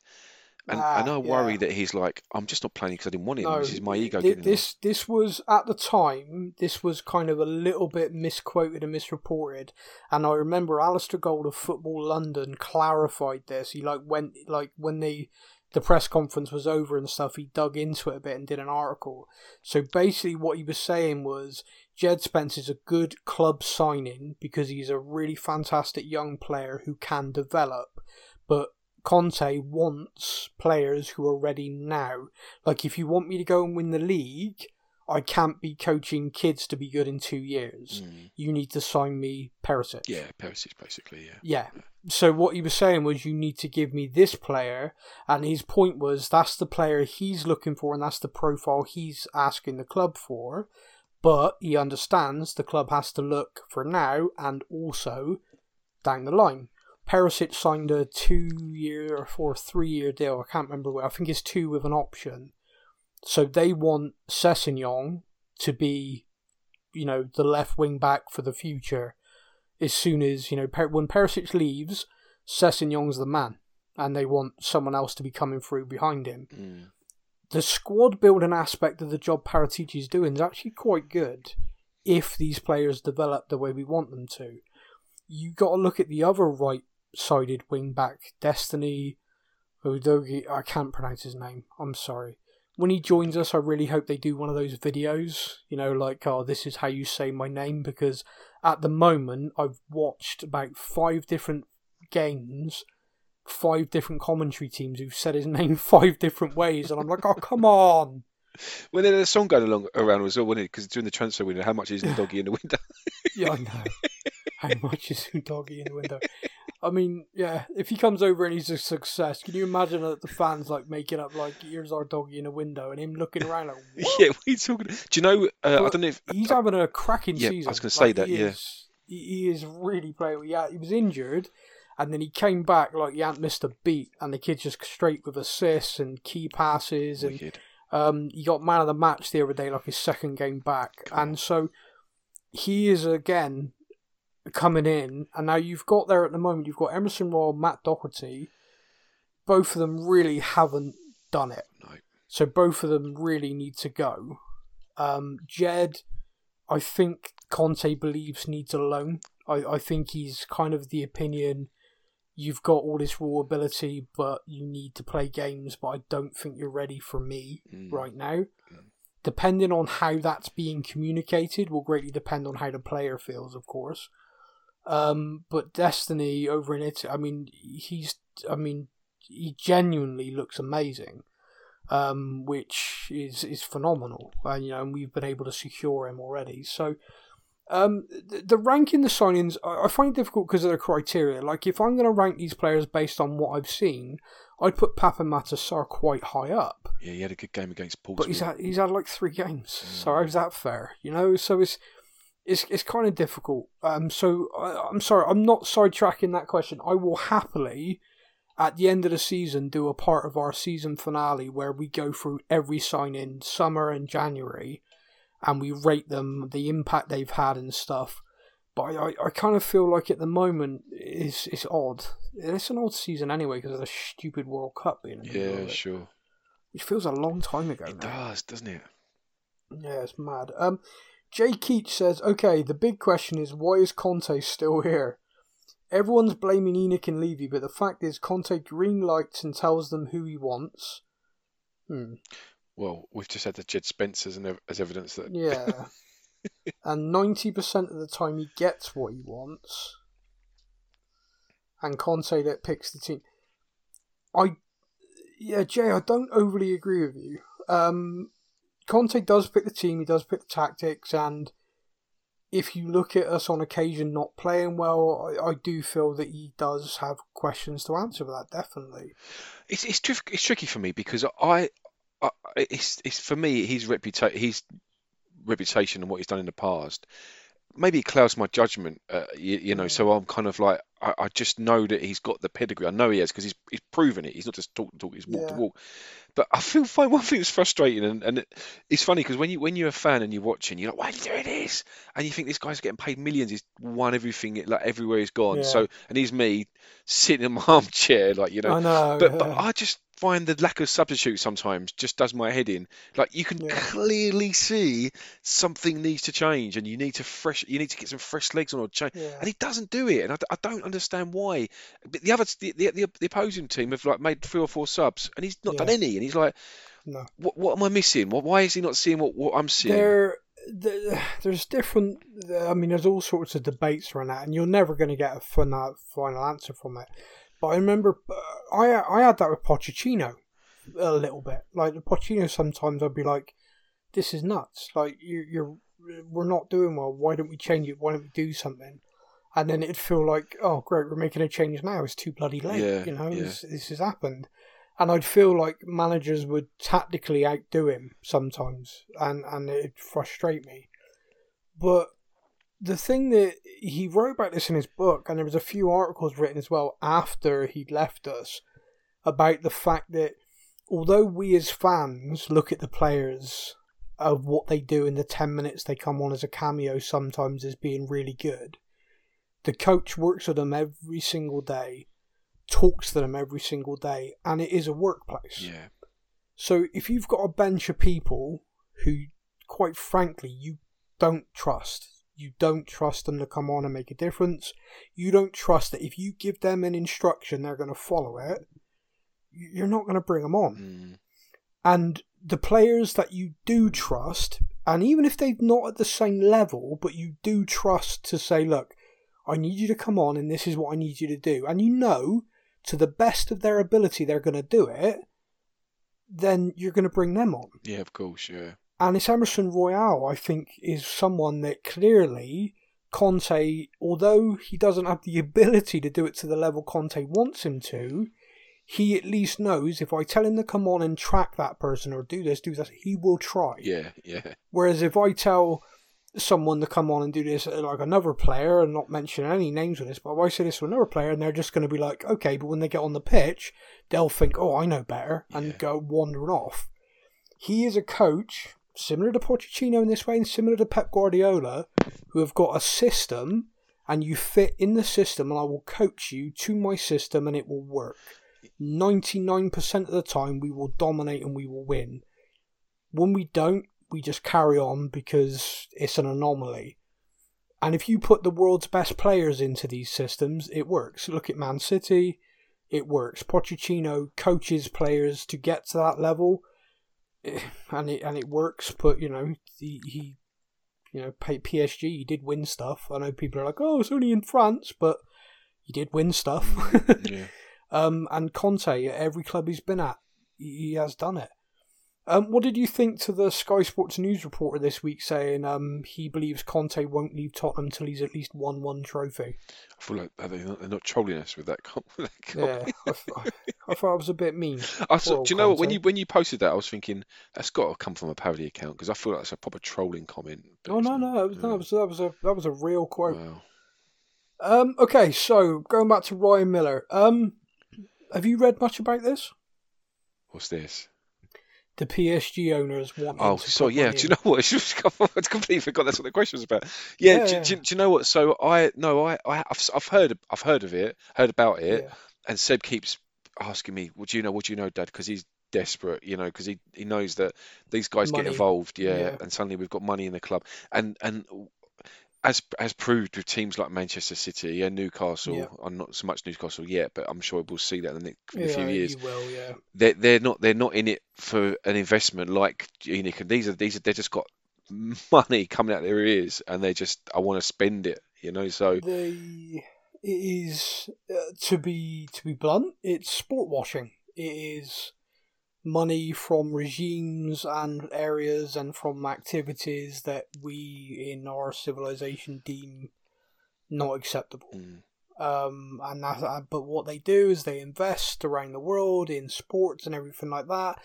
And Ah, and I worry yeah. that he's like, I'm just not playing because I didn't want him. No, this is my ego thi- getting in the this this was at the time. This was kind of a little bit misquoted and misreported, and I remember Alasdair Gold of Football London clarified this. He like went like when the the press conference was over and stuff. He dug into it a bit and did an article. So basically, what he was saying was Jed Spence is a good club signing because he's a really fantastic young player who can develop, but Conte wants players who are ready now. Like, if you want me to go and win the league, I can't be coaching kids to be good in two years. Mm, You need to sign me Perisic. yeah, Perisic basically, yeah. Yeah. So what he was saying was, you need to give me this player, and his point was that's the player he's looking for, and that's the profile he's asking the club for. But he understands the club has to look for now and also down the line. Perisic signed a two-year or three-year deal. I can't remember. Where. I think it's two with an option. So they want Sessegnon to be, you know, the left wing back for the future as soon as you know when Perisic leaves, Sessegnon's the man, and they want someone else to be coming through behind him. Mm. The squad building aspect of the job Paratici is doing is actually quite good if these players develop the way we want them to. You got to look at the other right-sided wing back, Destiny Udogie. I can't pronounce his name. I'm sorry. When he joins us, I really hope they do one of those videos. You know, like, oh, this is how you say my name, because at the moment I've watched about five different games five different commentary teams who've said his name five different ways, and I'm like, oh come on. Well, then a song going along around as well, wasn't it? Because during the transfer window, how much is the doggy in the window? yeah, I know. How much is the doggy in the window? I mean, yeah, if he comes over and he's a success, can you imagine that the fans like making up like "Here's our doggy in a window" and him looking around like, what? yeah, what are you talking? Do you know? Uh, I don't know if he's having a cracking Yeah, I was gonna say Like, that, he yeah. is, he, he is really playing. Yeah, he was injured, and then he came back like he hadn't missed a beat, and the kid's just straight with assists and key passes, and wicked. um, he got man of the match the other day, like his second game back, and so he is again coming in, and now you've got there at the moment. You've got Emerson Royal, Matt Doherty. Both of them really haven't done it, No. so both of them really need to go. Um, Djed, I think Conte believes needs a loan. I, I think he's kind of the opinion. You've got all this raw ability, but you need to play games. But I don't think you're ready for me Mm. right now. Depending on how that's being communicated, will greatly depend on how the player feels, of course. Um, but Destiny over in Italy, I mean, he's, I mean, he genuinely looks amazing, um, which is is phenomenal. And you know, and we've been able to secure him already. So, um, the, the ranking the signings, I, I find it difficult because of the criteria. Like, if I'm going to rank these players based on what I've seen, I'd put Pape Matar Sarr quite high up. Yeah, he had a good game against Paul. But he's had he's had like three games, so how's that fair? You know, so it's it's it's kind of difficult. Um, so I, I'm sorry, I'm not sidetracking that question. I will happily, at the end of the season, do a part of our season finale where we go through every sign in summer and January, and we rate them, the impact they've had and stuff. But I, I, kind of feel like at the moment it's it's odd. It's an odd season anyway because of the stupid World Cup being in the yeah, it, sure. which feels a long time ago It now. does, doesn't it? Yeah, it's mad. Um, Jay Keach says, "Okay, the big question is why is Conte still here? Everyone's blaming ENIC and Levy, but the fact is Conte green lights and tells them who he wants. Hmm. Well, we've just had the Djed Spencers as evidence that. Yeah. and ninety percent of the time he gets what he wants. And Conte that picks the team. I, yeah, Jay, I don't overly agree with you. Um, Conte does pick the team, he does pick the tactics, and if you look at us on occasion not playing well, I, I do feel that he does have questions to answer for that. Definitely. It's it's, trick, it's tricky for me because I, I it's it's for me his reputation his reputation and what he's done in the past. Maybe it clouds my judgment, uh, you, you know. So I'm kind of like I, I just know that he's got the pedigree. I know he has because he's he's proven it. He's not just talk to talk. He's walk to walk. But I feel find one thing that's frustrating, and, and it, it's funny because when you when you're a fan and you're watching, you're like, why are you doing this? And you think this guy's getting paid millions. He's won everything like everywhere he's gone. Yeah. So and he's me sitting in my armchair, like you know. I know. But but. I just find the lack of substitute sometimes just does my head in. Like you can Yeah. clearly see something needs to change, and you need to fresh you need to get some fresh legs on or change. Yeah. And he doesn't do it, and I, I don't understand why. But the other the, the, the, opposing team have like made three or four subs, and he's not done any. And he's like, no. what what am I missing? Why is he not seeing what, what I'm seeing? There, there, there's different. I mean, there's all sorts of debates around that, and you're never going to get a final, final answer from it. But I remember, uh, I I had that with Pochettino a little bit. Like the Pochettino, sometimes I'd be like, "This is nuts! Like you, you're, we're not doing well. Why don't we change it? Why don't we do something?" And then it'd feel like, "Oh, great, we're making a change now. It's too bloody late. Yeah, you know, yeah. this, this has happened." and I'd feel like managers would tactically outdo him sometimes, and and it'd frustrate me. But the thing that he wrote about this in his book, and there was a few articles written as well after he'd left us about the fact that although we as fans look at the players of what they do in the 10 minutes they come on as a cameo sometimes as being really good the coach works with them every single day talks to them every single day and it is a workplace. Yeah, so if you've got a bench of people who, quite frankly, you don't trust, you don't trust them to come on and make a difference, you don't trust that if you give them an instruction, they're going to follow it, you- you're not going to bring them on. mm, And the players that you do trust, and even if they're not at the same level, but you do trust to say, look, I need you to come on and this is what I need you to do. And you know to the best of their ability, they're going to do it, then you're going to bring them on. Yeah, of course, yeah. And it's Emerson Royal, I think, is someone that clearly Conte, although he doesn't have the ability to do it to the level Conte wants him to, he at least knows if I tell him to come on and track that person or do this, do that, he will try. Yeah, yeah. Whereas if I tell someone to come on and do this, uh, like another player, and not mention any names of this, but I say this to another player and they're just going to be like, okay, but when they get on the pitch, they'll think, oh, I know better, and Yeah. go wandering off. He is a coach, similar to Pochettino in this way, and similar to Pep Guardiola, who have got a system, and you fit in the system, and I will coach you to my system, and it will work. 99% of the time, we will dominate and we will win. When we don't, we just carry on because it's an anomaly. And if you put the world's best players into these systems, it works. Look at Man City, it works. Pochettino coaches players to get to that level, and it and it works. But you know, he, he you know, PSG, he did win stuff. I know people are like, oh, it's only in France, but he did win stuff. Yeah. Um, and Conte, at every club he's been at, he he has done it. Um, what did you think to the Sky Sports news reporter this week saying um, he believes Conte won't leave Tottenham till he's at least won one trophy? I feel like are they not, they're not trolling us with that. with that Yeah, I, th- I thought it was a bit mean. I Poor do you know what? When you when you posted that, I was thinking that's got to come from a parody account because I feel like it's a proper trolling comment. Oh no, no, it was, no, it was, that was a that was a real quote. Wow. Um, okay, so going back to Ryan Miller. Um, have you read much about this? What's this? The PSG owners want. Oh, to so yeah. money Do you know what? I completely forgot that's what the question was about. Yeah. Yeah, do, do, do you know what? So I no, I, I I've, I've heard I've heard of it, heard about it, Yeah. and Seb keeps asking me, "What do you know? What do you know, Dad?" Because he's desperate, you know, because he, he knows that these guys get involved, yeah, Yeah. and suddenly we've got money in the club, and and as as proved with teams like Manchester City and Newcastle, Yeah. I'm not so much Newcastle yet, but I'm sure we'll see that in the next a Yeah, few years. you will. Yeah. They're they're not they're not in it for an investment like Unique, and these are these are they just got money coming out their ears, and they just I want to spend it, you know. So they it is uh, to be to be blunt it's sport washing it is money from regimes and areas and from activities that we in our civilization deem not acceptable mm, um and that uh, but what they do is they invest around the world in sports and everything like that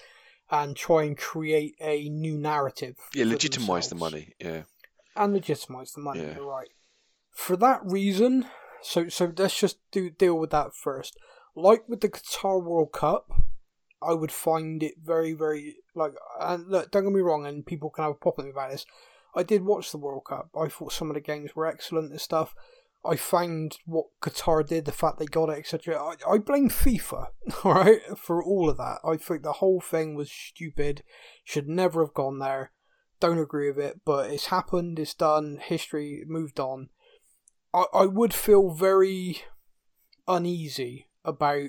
and try and create a new narrative yeah, legitimize the money, yeah. and legitimize the money. Yeah. You're right. For that reason, so so let's just do deal with that first. Like with the Qatar World Cup, I would find it very very like. And look, don't get me wrong, and people can have a pop at me about this. I did watch the World Cup. I thought some of the games were excellent and stuff. I found what Qatar did, the fact they got it, etc. I, I blame FIFA, all right, for all of that. I think the whole thing was stupid. Should never have gone there don't agree with it, but it's happened, it's done, history moved on. I, I would feel very uneasy about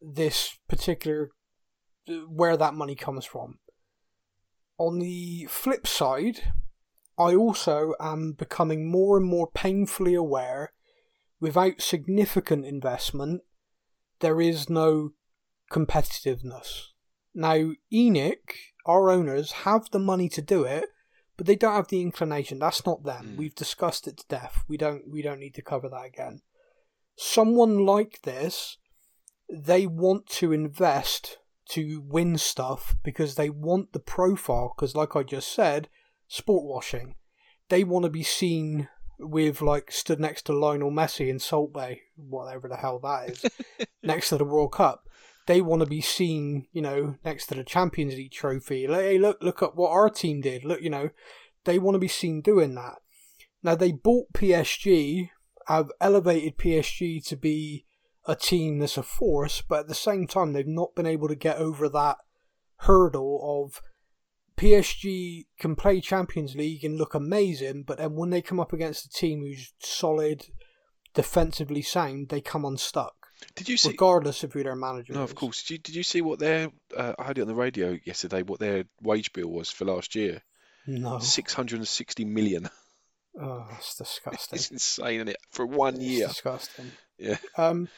this particular where that money comes from. On the flip side, I also am becoming more and more painfully aware without significant investment, there is no competitiveness. Now, ENIC, our owners, have the money to do it, but they don't have the inclination. That's not them. Mm. We've discussed it to death. We don't. We don't need to cover that again. Someone like this, they want to invest to win stuff because they want the profile. Because, like I just said, sport washing. They want to be seen with like stood next to Lionel Messi in Salt Bae, whatever the hell that is, next to the World Cup they want to be seen, you know, next to the Champions League trophy. Like, hey, look, look at what our team did. Look, you know, they want to be seen doing that. Now they bought PSG, have elevated PSG to be a team that's a force, but at the same time they've not been able to get over that hurdle of PSG can play Champions League and look amazing, but then when they come up against a team who's solid, defensively sound, they come unstuck Did you see? regardless of who their manager No, is. of course. Did you, did you see what their? Uh, I heard it on the radio yesterday. What their wage bill was for last year? No. Six hundred and sixty million. Oh, that's disgusting. It's insane, isn't it? For one It's year. disgusting. Yeah. Um,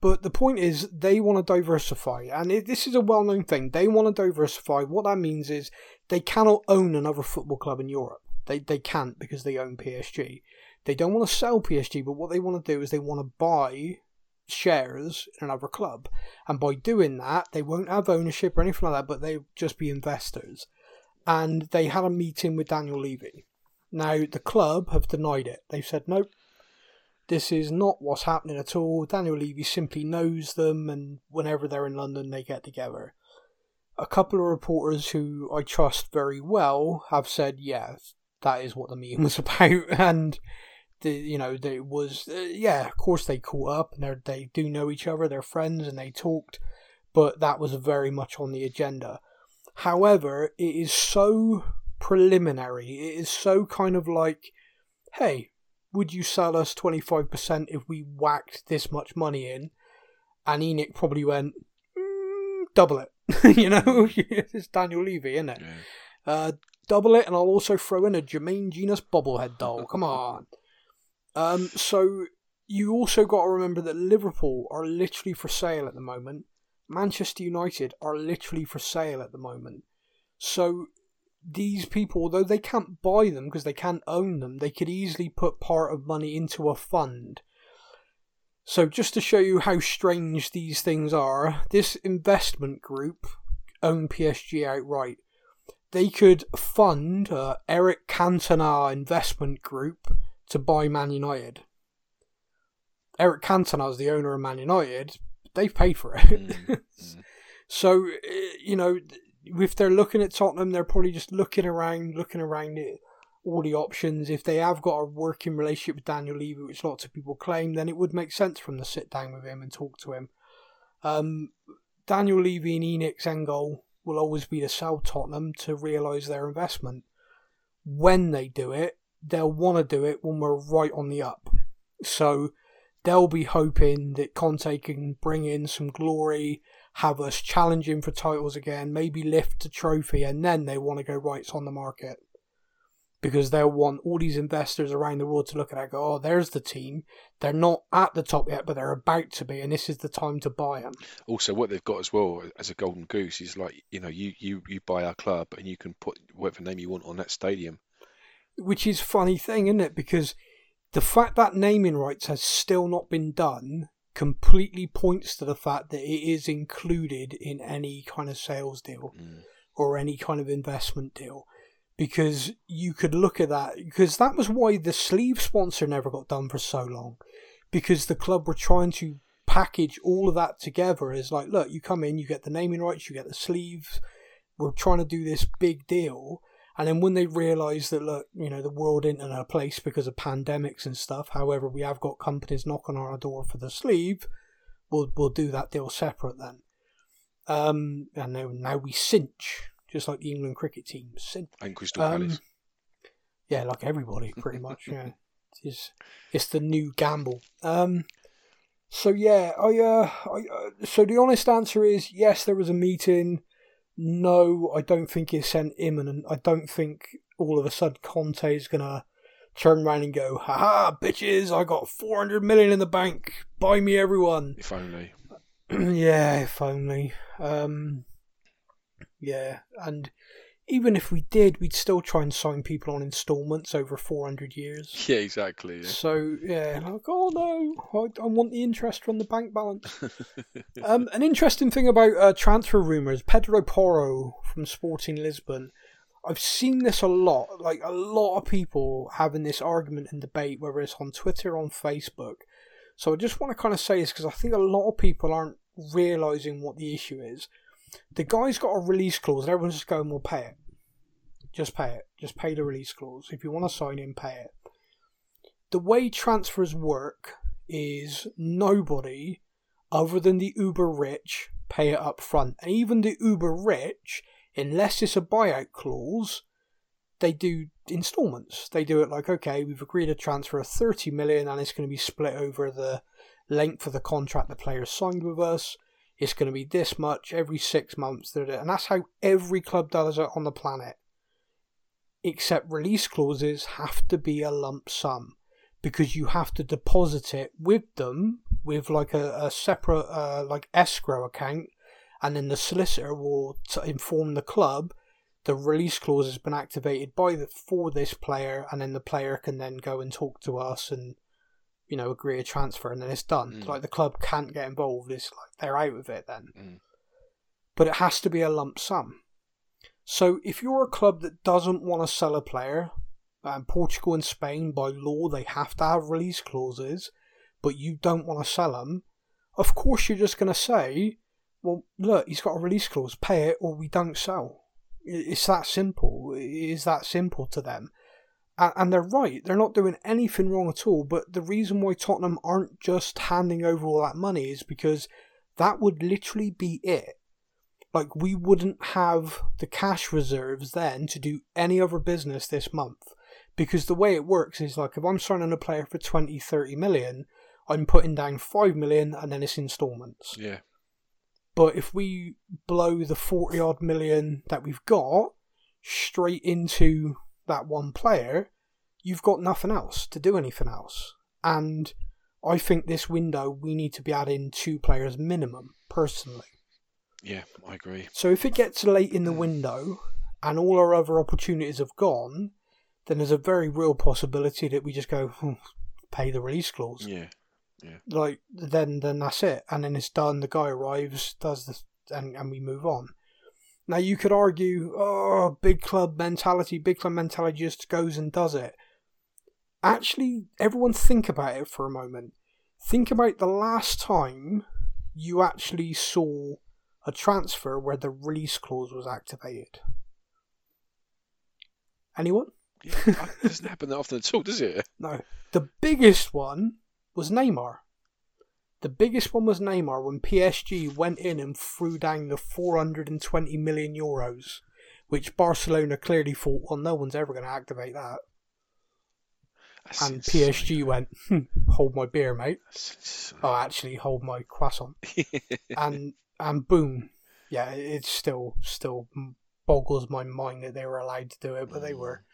But the point is, they want to diversify, and it, this is a well-known thing. They want to diversify. What that means is they cannot own another football club in Europe. They they can't because they own PSG. They don't want to sell PSG, but what they want to do is they want to buy shares in another club, and by doing that, they won't have ownership or anything like that, but they'll just be investors. And they had a meeting with Daniel Levy. Now the club have denied it. They've said nope, this is not what's happening at all. Daniel Levy simply knows them, and whenever they're in London, they get together. A couple of reporters who I trust very well have said, yeah, that is what the meeting was about, and the you know they was uh, yeah, of course they caught up and they do know each other, they're friends, and they talked, but that was very much on the agenda. However, it is so preliminary. It is so kind of like, hey, would you sell us 25% if we whacked this much money in? And ENIC probably went, mm, double it. you know, it's Daniel Levy, isn't it? Yeah. Uh, double it, and I'll also throw in a Jermaine Jenas bobblehead doll. Come on. Um, so you also got to remember that Liverpool are literally for sale at the moment. Manchester United are literally for sale at the moment. So these people, although they can't buy them because they can't own them, they could easily put part of money into a fund. So, just to show you how strange these things are, this investment group own PSG outright. They could fund uh, Eric Cantona Investment Group to buy Man United. Eric Cantona is the owner of Man United. They've paid for it. Mm, so, eh, you know, if they're looking at Tottenham, they're probably just looking around, looking around at all the options. If they have got a working relationship with Daniel Levy, which lots of people claim, then it would make sense for them to sit down with him and talk to him. Um, Daniel Levy and ENIC's end goal will always be to sell Tottenham to realise their investment. When they do it, they'll want to do it when we're right on the up. So they'll be hoping that Conte can bring in some glory have us challenging for titles again, maybe lift a trophy, and then they want to go rights on the market. Because they'll want all these investors around the world to look at it and go, oh, there's the team. They're not at the top yet, but they're about to be, and this is the time to buy them. Also, what they've got as well as a golden goose is like, you know, you, you, you buy our club and you can put whatever name you want on that stadium. Which is funny thing, isn't it? Because the fact that naming rights has still not been done completely points to the fact that it is included in any kind of sales deal mm. or any kind of investment deal. Because you could look at that because that was why the sleeve sponsor never got done for so long. Because the club were trying to package all of that together as like look you come in you get the naming rights you get the sleeves we're trying to do this big deal and then when they realise that, look, you know, the world isn't in a place because of pandemics and stuff, however, we have got companies knocking on our door for the sleeve, we'll, we'll do that deal separate then. Um, and now, now we cinch, just like the England cricket team. Cinch. And Crystal um, Palace. Yeah, like everybody, pretty much, yeah. It's, it's the new gamble. Um, so yeah, I, uh, I, uh, so the honest answer is yes, there was a meeting no, I don't think it's sent imminent. I don't think all of a sudden Conte is gonna turn around and go, haha, bitches, I got 400 million in the bank. Buy me everyone. If only. yeah, if only. Um, yeah, and even if we did, we'd still try and sign people on installments over 400 years. Yeah, exactly. Yeah. So, yeah, like, oh no, I, I, want the interest from the bank balance. um, an interesting thing about uh, transfer rumours Pedro Porro from Sporting Lisbon. I've seen this a lot, like a lot of people having this argument and debate, whether it's on Twitter or on Facebook. So I just want to kind of say this because I think a lot of people aren't realizing what the issue is. The guy's got a release clause, and everyone's just going, "We'll pay it." Just pay it. Just pay the release clause. If you want to sign in, pay it. The way transfers work is nobody other than the uber rich pay it up front. And even the uber rich, unless it's a buyout clause, they do installments. They do it like, okay, we've agreed a transfer of 30 million and it's going to be split over the length of the contract the player signed with us. It's going to be this much every six months. And that's how every club does it on the planet except release clauses have to be a lump sum. because you have to deposit it with them with like a, a separate uh, like escrow account, and then the solicitor will t- inform the club the release clause has been activated by the for this player, and then the player can then go and talk to us and you know agree a transfer, and then it's done. Mm. Like the club can't get involved. It's like they're out of it then. Mm. But it has to be a lump sum. So if you're a club that doesn't want to sell a player, um, Portugal and Spain by law they have to have release clauses, but you don't want to sell them. Of course, you're just going to say, "Well, look, he's got a release clause. Pay it, or we don't sell." It's that simple. It is that simple to them. And they're right. They're not doing anything wrong at all. But the reason why Tottenham aren't just handing over all that money is because that would literally be it. Like, we wouldn't have the cash reserves then to do any other business this month. Because the way it works is like, if I'm signing a player for 20, 30 million, I'm putting down 5 million and then it's installments. Yeah. But if we blow the 40 odd million that we've got straight into that one player, you've got nothing else to do anything else. And I think this window we need to be adding two players minimum, personally. Yeah, I agree. So if it gets late in the window and all our other opportunities have gone, then there's a very real possibility that we just go "Hmm, pay the release clause. Yeah. yeah. Like then then that's it, and then it's done. The guy arrives, does this, and and we move on. Now you could argue, oh, big club mentality, big club mentality just goes and does it. Actually, everyone think about it for a moment. Think about the last time you actually saw a transfer where the release clause was activated. Anyone? Yeah, it doesn't happen that often at all, does it? No. The biggest one was Neymar. The biggest one was Neymar when PSG went in and threw down the 420 million euros, which Barcelona clearly thought, well, no one's ever going to activate that. That's And insane. PSG went, hmm, hold my beer, mate. Oh, actually, hold my croissant. and and boom, yeah, it still still boggles my mind that they were allowed to do it, but they were.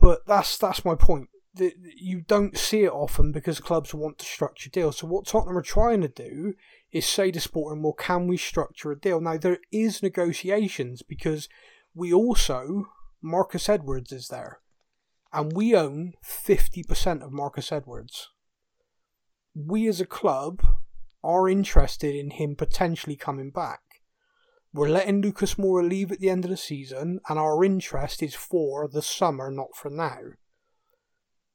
But that's that's my point. You don't see it often because clubs want to structure deals. So what Tottenham are trying to do is say to Sporting, well, can we structure a deal? Now there is negotiations because we also Marcus Edwards is there, and we own fifty percent of Marcus Edwards. We as a club are interested in him potentially coming back. We're letting Lucas Moura leave at the end of the season, and our interest is for the summer, not for now.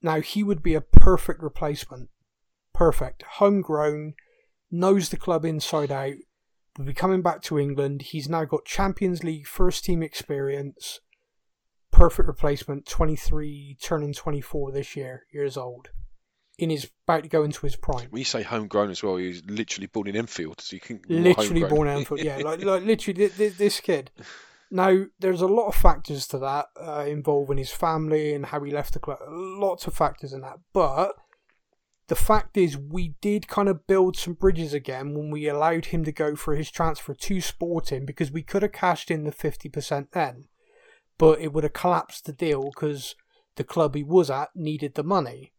Now, he would be a perfect replacement. Perfect. Homegrown, knows the club inside out, will be coming back to England. He's now got Champions League first team experience. Perfect replacement, 23, turning 24 this year, years old. In his, about to go into his prime. When you say homegrown as well, he's literally born in Enfield, so you can literally homegrown. born Enfield. Yeah, like, like literally this, this kid. Now, there's a lot of factors to that uh, involving his family and how he left the club. Lots of factors in that, but the fact is, we did kind of build some bridges again when we allowed him to go for his transfer to Sporting because we could have cashed in the fifty percent then, but it would have collapsed the deal because the club he was at needed the money.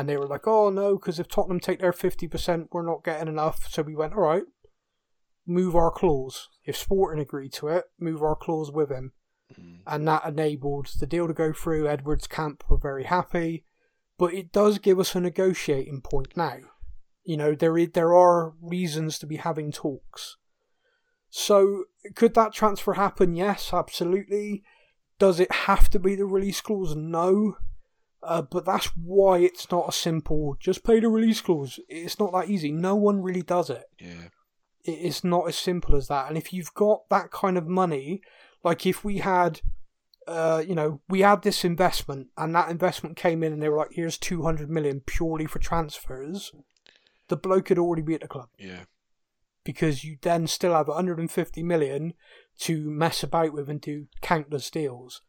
And they were like, oh no, because if Tottenham take their 50%, we're not getting enough. So we went, all right, move our clause. If Sporting agreed to it, move our clause with him. Mm. And that enabled the deal to go through. Edwards' camp were very happy. But it does give us a negotiating point now. You know, there is, there are reasons to be having talks. So, could that transfer happen? Yes, absolutely. Does it have to be the release clause? No. Uh, but that's why it's not a simple just pay the release clause. It's not that easy. No one really does it. Yeah. It's not as simple as that. And if you've got that kind of money, like if we had, uh, you know, we had this investment and that investment came in and they were like, here's 200 million purely for transfers, the bloke could already be at the club Yeah. because you then still have 150 million to mess about with and do countless deals.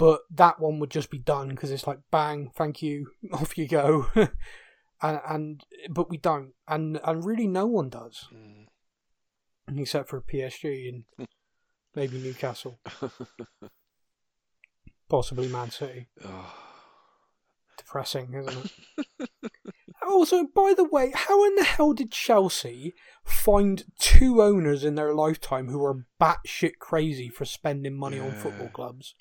But that one would just be done because it's like bang, thank you, off you go, and, and but we don't, and and really no one does, Mm. except for PSG and maybe Newcastle, possibly Man City. Oh, depressing, isn't it? also, by the way, how in the hell did Chelsea find two owners in their lifetime who are batshit crazy for spending money on football clubs?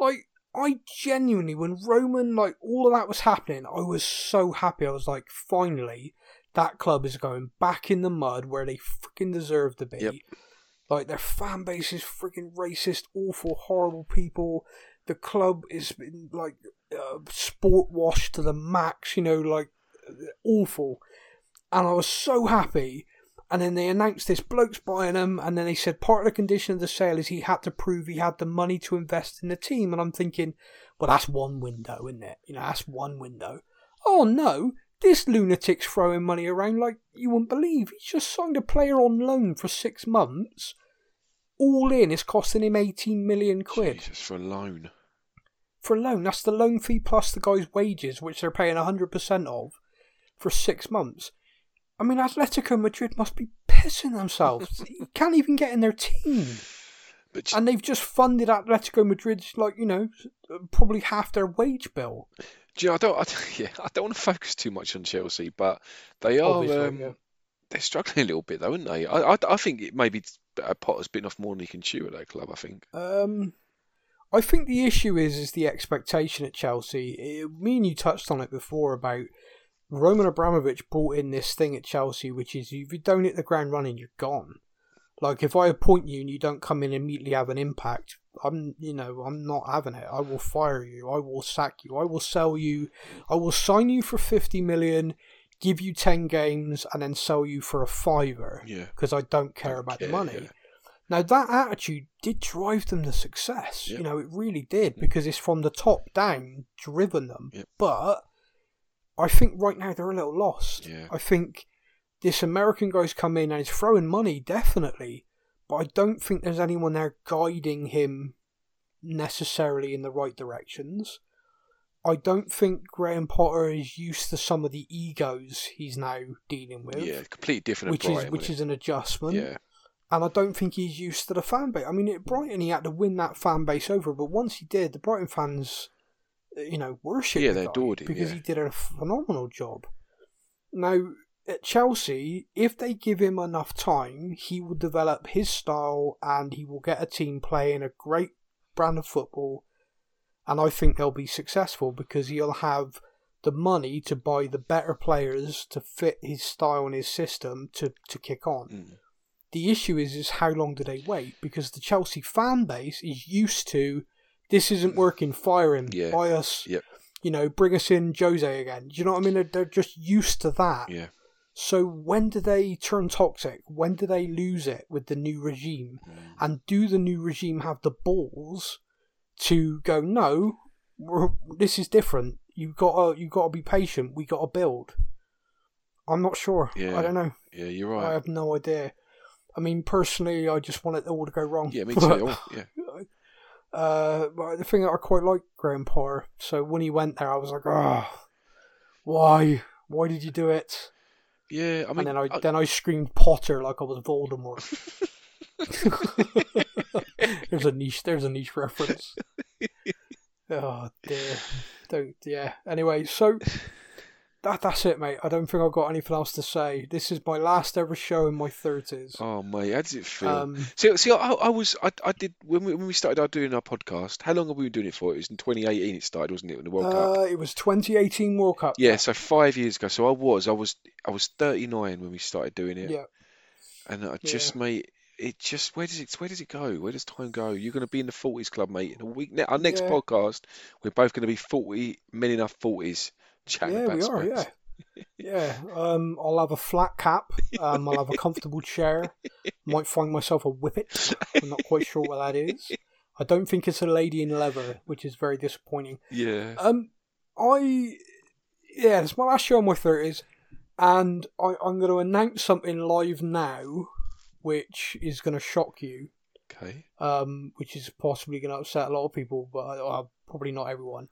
Like, I genuinely, when Roman, like, all of that was happening, I was so happy. I was like, finally, that club is going back in the mud where they freaking deserve to be. Yep. Like, their fan base is freaking racist, awful, horrible people. The club is, like, uh, sport washed to the max, you know, like, awful. And I was so happy. And then they announced this bloke's buying him, and then they said part of the condition of the sale is he had to prove he had the money to invest in the team. And I'm thinking, well, that's one window, isn't it? You know, that's one window. Oh no, this lunatic's throwing money around like you wouldn't believe. He's just signed a player on loan for six months. All in, it's costing him 18 million quid Jesus, for a loan. for a loan. That's the loan fee plus the guy's wages, which they're paying 100% of for six months. I mean, Atletico Madrid must be pissing themselves. you can't even get in their team. But And they've just funded Atletico Madrid's, like, you know, probably half their wage bill. do you know, I don't, I, yeah, I don't want to focus too much on Chelsea, but they are, um, yeah. they're struggling a little bit though, aren't they? I, I, I think it maybe Potter's bitten off more than he can chew at that club. I think. Um, I think the issue is is the expectation at Chelsea. It, me and you touched on it before about Roman Abramovich brought in this thing at Chelsea, which is if you don't hit the ground running, you're gone. Like if I appoint you and you don't come in and immediately have an impact, I'm you know I'm not having it. I will fire you. I will sack you. I will sell you. I will sign you for fifty million, give you ten games, and then sell you for a fiver Yeah. because I don't care Don't about care, the money. yeah. Now that attitude did drive them to success. Yep. You know, it really did mm. because it's from the top down driven them. Yep. But I think right now they're a little lost. Yeah. I think this American guy's come in and he's throwing money definitely, but I don't think there's anyone there guiding him necessarily in the right directions. I don't think Graham Potter is used to some of the egos he's now dealing with, Yeah, completely different. which at is which is an adjustment yeah, and I don't think he's used to the fan base. I mean, at Brighton, he had to win that fan base over, but once he did, the Brighton fans, you know, worshipped Yeah, the they adored him, because yeah. he did a phenomenal job. Now, at Chelsea, if they give him enough time, he will develop his style and he will get a team playing a great brand of football. And I think they'll be successful because he'll have the money to buy the better players to fit his style and his system to, to kick on. Mm. The issue is is how long do they wait? Because the Chelsea fan base is used to this isn't working, fire him, Yeah. buy us, Yep. you know, bring us in Jose again. Do you know what I mean? They're, they're just used to that. yeah. So when do they turn toxic? When do they lose it with the new regime? Mm. And do the new regime have the balls to go? No, this is different. You got to you got to be patient. We got to build. I'm not sure. Yeah. I don't know. Yeah, you're right. I have no idea. I mean, personally, I just want it all to go wrong. Yeah, me too. Oh, yeah, uh, the thing that I quite like Graham Potter. So when he went there, I was like, oh, why? Why did you do it? yeah. I mean, and then I, I- then I screamed Potter like I was Voldemort. there's a niche. There's a niche reference. Oh dear. Don't. Yeah. Anyway, so that that's it, mate. I don't think I've got anything else to say. This is my last ever show in my thirties. oh mate, how does it feel? Um, See, see, I, I was, I, I did when we when we started our doing our podcast. How long have we been doing it for? It was in 2018. It started, wasn't it? In the World Cup. uh, it was 2018 World Cup. Yeah, so five years ago. So I was, I was, I was 39 when we started doing it. Yeah. And I just, mate, it just where does it where does it go? Where does time go? You're going to be in the 40s club, mate. In a week, our next Yeah. podcast, we're both going to be 40 men in our 40s chatting Yeah, we are. Yeah, yeah. Um, I'll have a flat cap. Um, I'll have a comfortable chair. Might find myself a whippet. I'm not quite sure what that is. I don't think it's a lady in leather, which is very disappointing. Yeah. Um, I yeah, it's my last show in my thirties, and I, I'm going to announce something live now, which is going to shock you. Okay. um, which is possibly going to upset a lot of people, but uh, probably not everyone.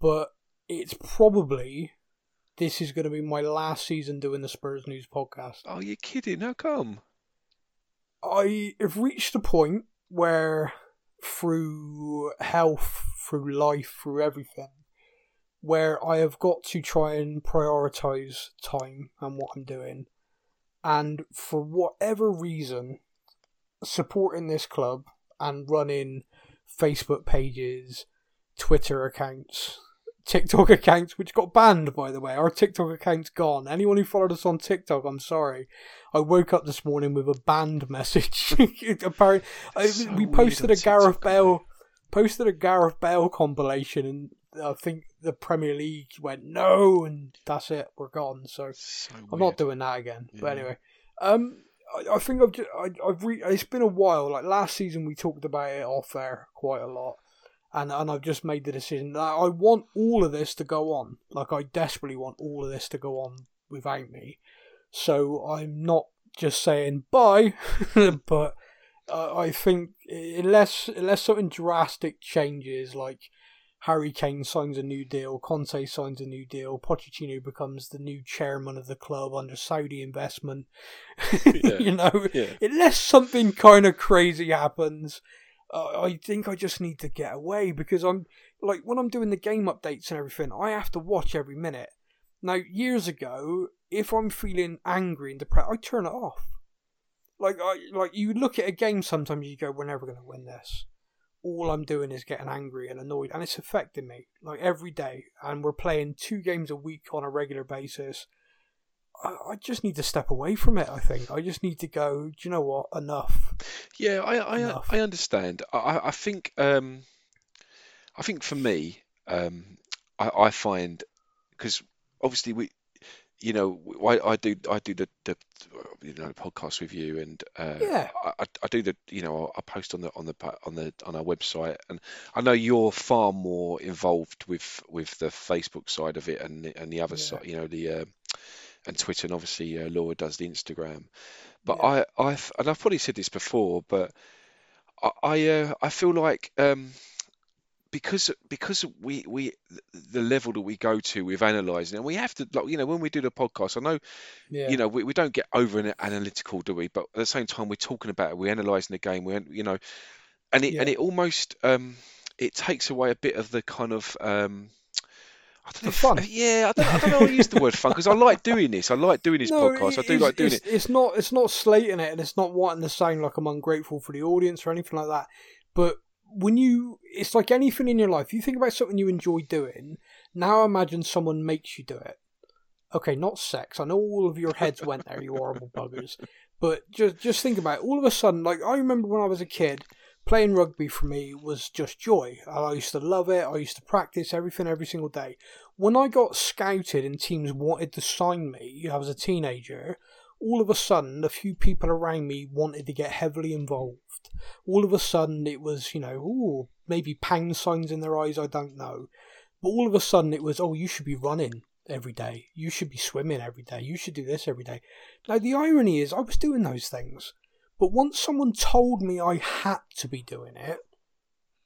But it's probably this is going to be my last season doing the Spurs News podcast. Oh, you're kidding? How come? I have reached a point where, through health, through life, through everything, where I have got to try and prioritize time and what I'm doing. And for whatever reason, supporting this club and running Facebook pages, Twitter accounts, TikTok accounts, which got banned, by the way. Our TikTok account's gone. Anyone who followed us on TikTok, I'm sorry. I woke up this morning with a banned message. Apparently, so we posted a Gareth Bale posted a Gareth Bale compilation, and I think the Premier League went no, and that's it. We're gone. So, so I'm not doing that again. Yeah. But anyway, um, I, I think I've just, I, have re- it's been a while. Like last season, we talked about it off there quite a lot and and I've just made the decision that I want all of this to go on. Like I desperately want all of this to go on without me. So I'm not just saying bye, but uh, I think unless unless something drastic changes, like Harry Kane signs a new deal, Conte signs a new deal, Pochettino becomes the new chairman of the club under Saudi investment. Yeah. you know, yeah. unless something kind of crazy happens, I think I just need to get away because I'm like when I'm doing the game updates and everything, I have to watch every minute. Now, years ago, if I'm feeling angry and depressed, I turn it off. Like I like you look at a game sometimes you go, we're never going to win this. All I'm doing is getting angry and annoyed, and it's affecting me like every day. And we're playing two games a week on a regular basis I, just need to step away from it. I think I just need to go. Do you know what? Enough. Yeah, I I, Enough. I understand. I I think um, I think for me, um, I I find because obviously we, you know, I, I do I do the, the you know the podcast with you and uh, yeah. I, I do the you know I post on the on the on the on our website and I know you're far more involved with with the Facebook side of it and the, and the other yeah. side you know the uh, and Twitter, and obviously uh, Laura does the Instagram. But yeah. I, I, and I've probably said this before, but I, I, uh, I feel like um, because because we we the level that we go to with analysing, and we have to like you know when we do the podcast, I know yeah. you know we, we don't get over analytical, do we? But at the same time, we're talking about it, we're analysing the game, we're, you know, and it yeah. and it almost um, it takes away a bit of the kind of um, I don't know, fun. Yeah, I don't, I don't know how to use the word fun because I like doing this. I like doing this no, podcast. I do like doing it's, it. It's not it's not slating it and it's not wanting to sound like I'm ungrateful for the audience or anything like that. But when you, it's like anything in your life. You think about something you enjoy doing. Now imagine someone makes you do it. Okay, not sex. I know all of your heads went there, you horrible buggers. But just just think about it. All of a sudden, like I remember when I was a kid playing rugby for me was just joy. I used to love it. I used to practice everything every single day. When I got scouted and teams wanted to sign me, I was a teenager. All of a sudden, a few people around me wanted to get heavily involved. All of a sudden, it was, you know, ooh, maybe pound signs in their eyes, I don't know. But all of a sudden, it was, oh, you should be running every day. You should be swimming every day. You should do this every day. Now, the irony is, I was doing those things. But once someone told me I had to be doing it,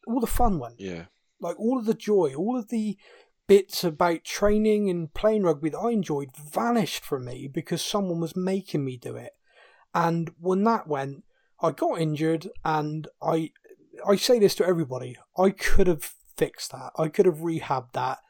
all the fun went. Yeah. Like all of the joy, all of the bits about training and playing rugby that I enjoyed vanished from me because someone was making me do it. And when that went, I got injured and I I say this to everybody, I could have fixed that. I could have rehabbed that,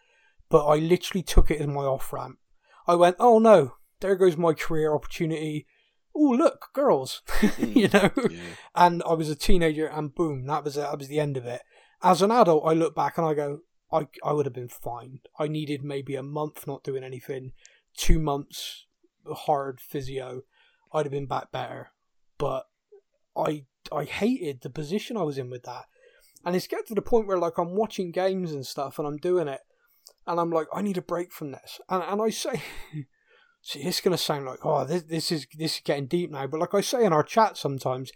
but I literally took it as my off ramp. I went, "Oh no, there goes my career opportunity oh look, girls, hmm. you know. Yeah. And I was a teenager, and boom, that was that was the end of it. As an adult, I look back and I go, I I would have been fine. I needed maybe a month not doing anything, two months hard physio. I'd have been back better, but I I hated the position I was in with that. And it's get to the point where like I'm watching games and stuff and I'm doing it and I'm like, I need a break from this. And and I say See, it's going to sound like, oh, this, this is this is getting deep now. But like I say in our chat sometimes,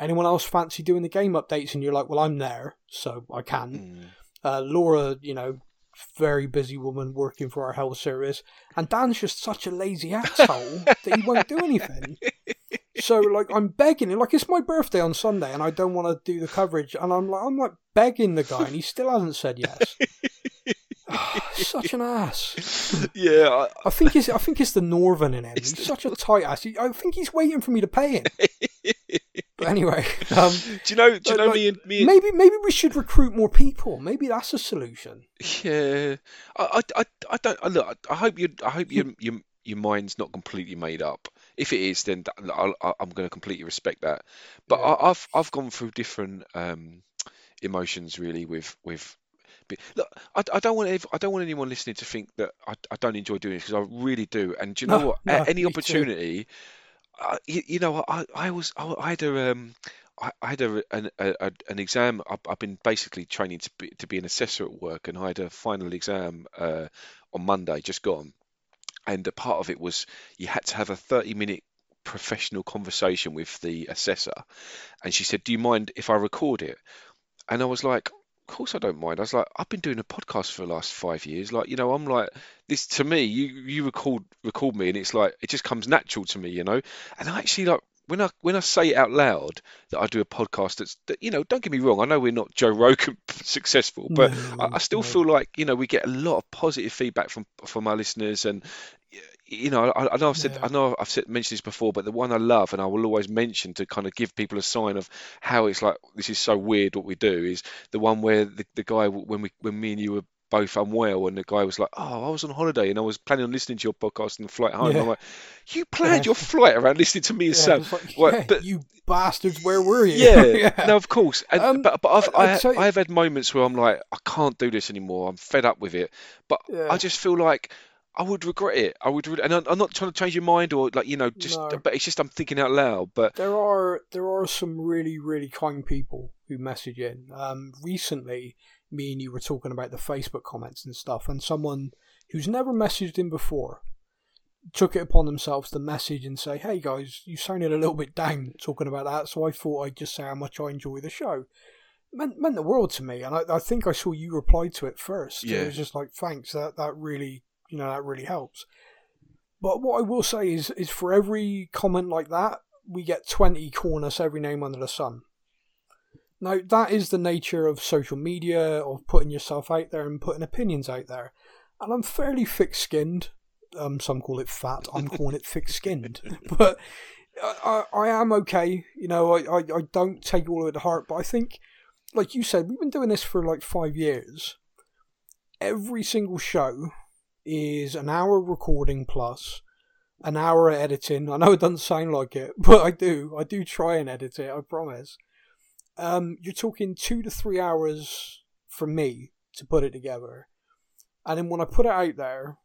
anyone else fancy doing the game updates? And you're like, well, I'm there, so I can. Mm. Uh, Laura, you know, very busy woman working for our health service, and Dan's just such a lazy asshole that he won't do anything. So like I'm begging him, like it's my birthday on Sunday, and I don't want to do the coverage, and I'm like I'm like begging the guy, and he still hasn't said yes. such an ass. Yeah, I, I, think it's I think it's the Northern in him. He's such a tight ass. I think he's waiting for me to pay him. but anyway, um, do you know? Do you know like, me and me? And, maybe maybe we should recruit more people. Maybe that's a solution. yeah, I, I, I, I don't. I, look, I hope you. I hope your your your mind's not completely made up. If it is, then I'll, I'm going to completely respect that. But Yeah. I, I've I've gone through different um, emotions really with with. Look, I, I don't want I don't want anyone listening to think that I, I don't enjoy doing this because I really do. And do you know No, what? no, At any opportunity, I, you, you know, I, I was I, I had a um I, had a, an a- an exam. I've, I've been basically training to be to be an assessor at work, and I had a final exam uh, on Monday, just gone. And a part of it was you had to have a 30 minute professional conversation with the assessor, and she said, "Do you mind if I record it?" And I was like, "Of course I don't mind." I was like, "I've been doing a podcast for the last five years. Like, you know, I'm like this to me. You you record record me, and it's like it just comes natural to me, you know." And I actually like when I when I say it out loud that I do a podcast that's that, you know, don't get me wrong, I know we're not Joe Rogan successful, but I, I still no. feel like you know we get a lot of positive feedback from from our listeners and. You know, I, I know I've said, Yeah. I know I've said, mentioned this before, but the one I love and I will always mention to kind of give people a sign of how it's like this is so weird what we do is the one where the, the guy when we when me and you were both unwell and the guy was like, oh, I was on holiday and I was planning on listening to your podcast on the flight home. Yeah. I'm like, you planned Yeah. your flight around listening to me and Yeah, Sam. like, but- you bastards, where were you? Yeah, no, of course. And, Um, but but I've I'd I, I've had moments where I'm like, I can't do this anymore. I'm fed up with it. But. I just feel like I would regret it. I would, re- and I'm, I'm not trying to change your mind or like you know, just. No. But it's just I'm thinking out loud. But There are there are some really really kind people who message in. Um, recently, me and you were talking about the Facebook comments and stuff, and someone who's never messaged in before took it upon themselves to message and say, "Hey guys, you sounded a little bit down talking about that," so I thought I'd just say how much I enjoy the show. Meant meant the world to me, and I, I think I saw you reply to it first. Yeah. It was just like, "Thanks, that that really you know that really helps." But what I will say is, is for every comment like that, we get 20 calling us every name under the sun. Now, that is the nature of social media, of putting yourself out there and putting opinions out there. And I'm fairly thick skinned. Um, some call it fat. I'm calling it thick skinned. But I, I, I am okay. You know, I, I, I don't take all of it to heart. But I think, like you said, we've been doing this for like five years. Every single show is an hour recording plus an hour of editing. I know it doesn't sound like it, but I do. I do try and edit it, I promise. Um, you're talking two to three hours for me to put it together. And then when I put it out there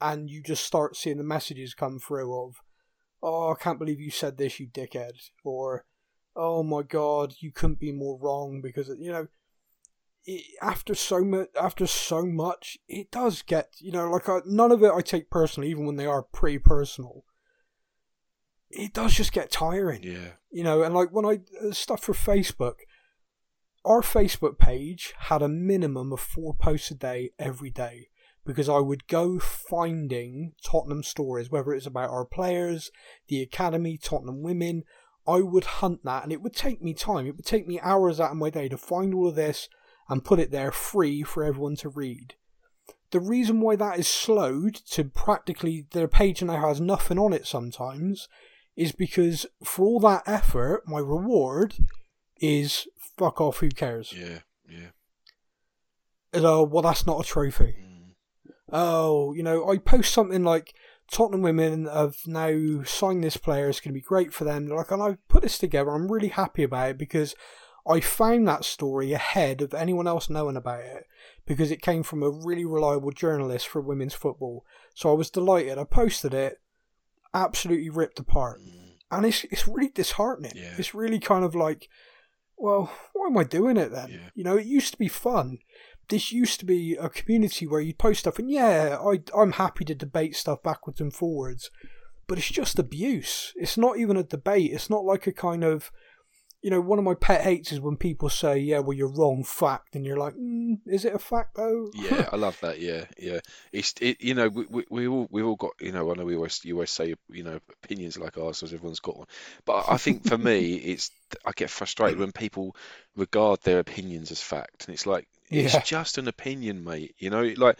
and you just start seeing the messages come through of, oh, I can't believe you said this, you dickhead. Or, oh my god, you couldn't be more wrong because, you know, it, after so much, after so much, it does get you know like I, none of it I take personally, even when they are pretty personal. It does just get tiring, yeah, you know. And like when I uh, stuff for Facebook, our Facebook page had a minimum of four posts a day every day because I would go finding Tottenham stories, whether it's about our players, the academy, Tottenham women. I would hunt that, and it would take me time. It would take me hours out of my day to find all of this and put it there free for everyone to read. The reason why that is slowed to practically the page now has nothing on it sometimes is because for all that effort, my reward is fuck off, who cares? yeah, yeah. Oh, well, that's not a trophy. Mm. Oh, you know, I post something like Tottenham women have now signed this player, it's going to be great for them. Like, and I put this together, I'm really happy about it because I found that story ahead of anyone else knowing about it because it came from a really reliable journalist for women's football. So I was delighted. I posted it, absolutely ripped apart. Mm. And it's, it's really disheartening. Yeah. It's really kind of like, well, why am I doing it then? Yeah. You know, it used to be fun. This used to be a community where you'd post stuff, and yeah, I, I'm happy to debate stuff backwards and forwards, but it's just abuse. It's not even a debate. It's not like a kind of, you know, one of my pet hates is when people say, yeah, well, you're wrong, fact, and you're like, mm, is it a fact though? Yeah, I love that. Yeah, yeah. It's it. You know, we, we, we all we all got. You know, I know we always you always say you know opinions like ours, as everyone's got one. But I think for me, it's I get frustrated when people regard their opinions as fact, and it's like it's Yeah. just an opinion, mate. You know, like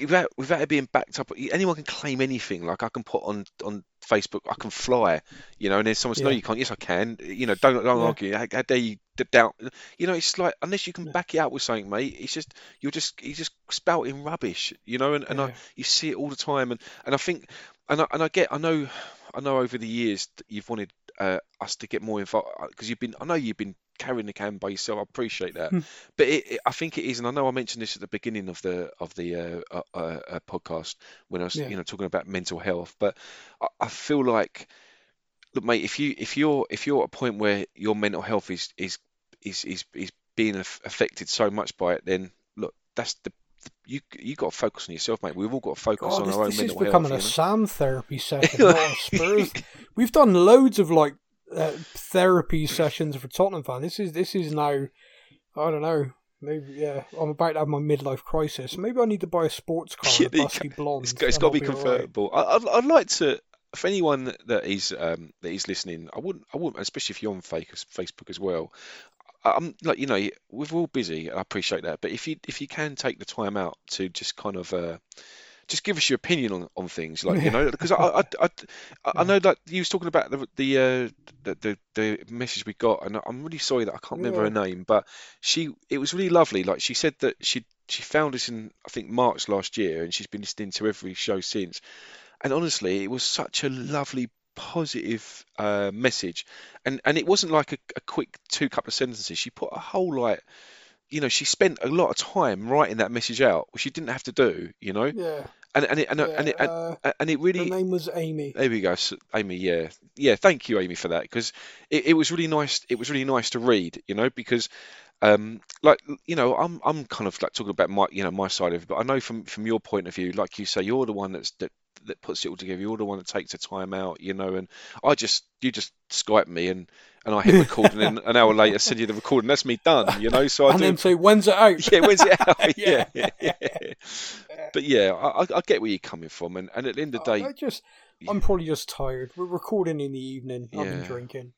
without without it being backed up, anyone can claim anything. Like I can put on on Facebook, I can fly, you know, and then someone says, no, you can't. Yes, I can. You know, don't don't Yeah. argue. How, how dare you doubt? You know, it's like unless you can Yeah. back it up with something, mate. It's just you're just you're just spouting rubbish, you know, and, and I, you see it all the time, and and I think, and I, and I get, I know, I know over the years that you've wanted uh, us to get more involved because you've been, I know you've been carrying the can by yourself. I appreciate that, Hmm. but it, it, I think it is, and I know I mentioned this at the beginning of the of the uh, uh, uh, podcast when I was, Yeah. you know, talking about mental health. But I, I feel like, look, mate, if you if you're if you're at a point where your mental health is is is is, is being affected so much by it, then look, that's the you you got to focus on yourself, mate. We've all got to focus God, on this, our own this is mental becoming health. a you Sam therapy session, not Spurs. We've done loads of like uh, therapy sessions for Tottenham fans. This is this is now, I don't know. Maybe yeah, I'm about to have my midlife crisis. Maybe I need to buy a sports car Yeah, a busty blonde. It's got, it's got to be all right. convertible. I, I'd, I'd like to, for anyone that is um, that is listening, I wouldn't, I wouldn't, especially if you're on fake, Facebook as well. I'm like, you know, we're all busy. I appreciate that, but if you if you can take the time out to just kind of uh, just give us your opinion on, on things, like you know, because I I, I, I know that you was talking about the the, uh, the the the message we got, and I'm really sorry that I can't remember her name, but she it was really lovely. Like she said that she she found us in I think March last year, and she's been listening to every show since. And honestly, it was such a lovely, positive uh, message, and and it wasn't like a, a quick two couple of sentences. She put a whole like, you know, she spent a lot of time writing that message out, which she didn't have to do, you know, Yeah, and and it and, it- and it and, uh, and it her really. name was Amy. There we go, S- Amy. Yeah, yeah. Thank you, Amy, for that because it, it was really nice. It was really nice to read, you know, because um, like you know, I'm I'm kind of like talking about my you know my side of it, but I know from from your point of view, like you say, you're the one that's that that puts it all together. You're the one that takes the time out, you know, and I just you just Skype me and and I hit record and then an hour later send you the recording. That's me done, you know. So I and do. then say, when's it out? Yeah, when's it out? Yeah. yeah, yeah, yeah. But yeah, I, I- get where you're coming from, and, and at the end of the day, I just, I'm probably just tired. We're recording in the evening. I've been drinking.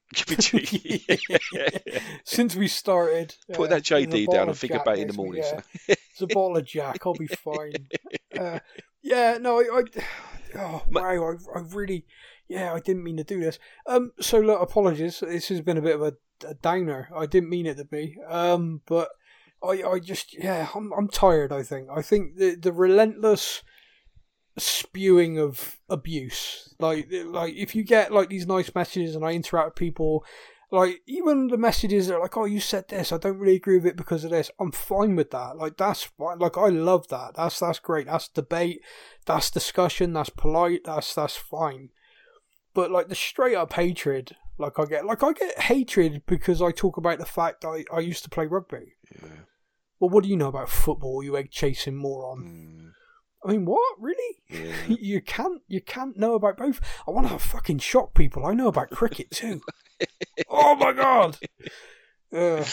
Since we started. Put uh, that JD down and think about it in the morning. So. It's a bottle of Jack. I'll be fine. Uh, yeah, no, I, I oh wow, I, I really, yeah, I didn't mean to do this. Um, so look, apologies. This has been a bit of a, a downer. I didn't mean it to be. Um, but I, I just, yeah, I'm, I'm tired. I think, I think the the relentless spewing of abuse, like, like if you get like these nice messages and I interact with people. Like even the messages that are like, "Oh, you said this. I don't really agree with it because of this." I'm fine with that. Like that's fine. Like I love that. That's that's great. That's debate. That's discussion. That's polite. That's that's fine. But like the straight up hatred, like I get, like I get hatred because I talk about the fact I I used to play rugby. Yeah. Well, what do you know about football? You egg chasing moron. Mm, I mean, what really? yeah. You can't you can't know about both. I want to fucking shock people. I know about cricket too. oh my god. Uh,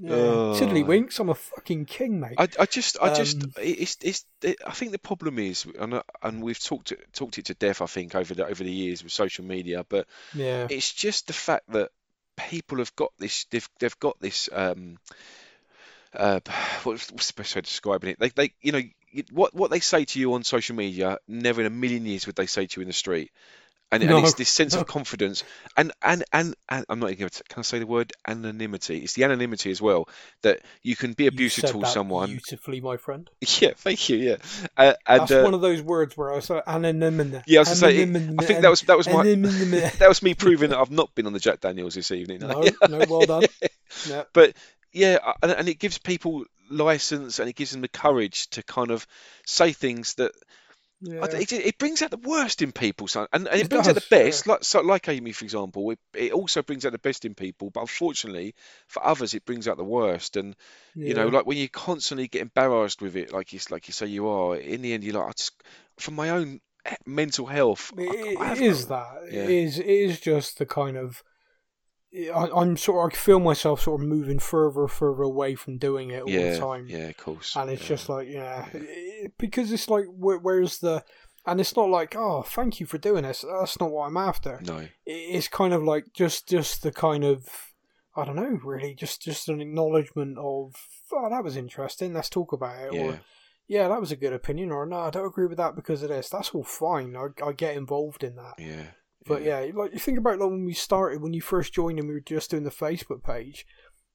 yeah. Tiddlywinks, I'm a fucking king, mate. I, I just, I just, Um, it- it's, it's. It, I think the problem is, and and we've talked it, talked it to death. I think over the over the years with social media, but yeah. it's just the fact that people have got this. They've they've got this. Um, uh, what's, what's the best way of describing it? They they you know what what they say to you on social media, never in a million years would they say to you in the street. And, and it's this sense no. of confidence, and, and and and I'm not even going to can I say the word anonymity? It's the anonymity as well that you can be abusive to someone. beautifully, my friend. Yeah, thank you. Yeah, uh, and That's uh, one of those words where I was like, anonymity. yeah, I was gonna say, I think that was that was my that was me proving that I've not been on the Jack Daniels this evening. no, no, well done. Yeah. But yeah, uh, and, and it gives people license and it gives them the courage to kind of say things that Yeah. it, it brings out the worst in people, son, and, and it, It brings out the does, yeah. best. Like so, like Amy, for example, it, it also brings out the best in people. But unfortunately, for others, it brings out the worst. And you know, like when you constantly get embarrassed with it, like you like you say you are. In the end, you're like, I just, from my own eh, mental health, I- It, I have- is that. Yeah. It is. It is just the kind of. I, I'm sort. Of, I feel myself sort of moving further, further away from doing it all yeah, the time, yeah, of course. and it's yeah. just like, yeah, it- because it's like, where, where's the? And it's not like, oh, thank you for doing this. That's not what I'm after. no, It- It's kind of like just, just the kind of, I don't know, really, just, just an acknowledgement of, oh, that was interesting. Let's talk about it. yeah, Or yeah, that was a good opinion, or no, I don't agree with that because of this. That's all fine. I, I get involved in that. Yeah. But yeah, like you think about like when we started, when you first joined and we were just doing the Facebook page,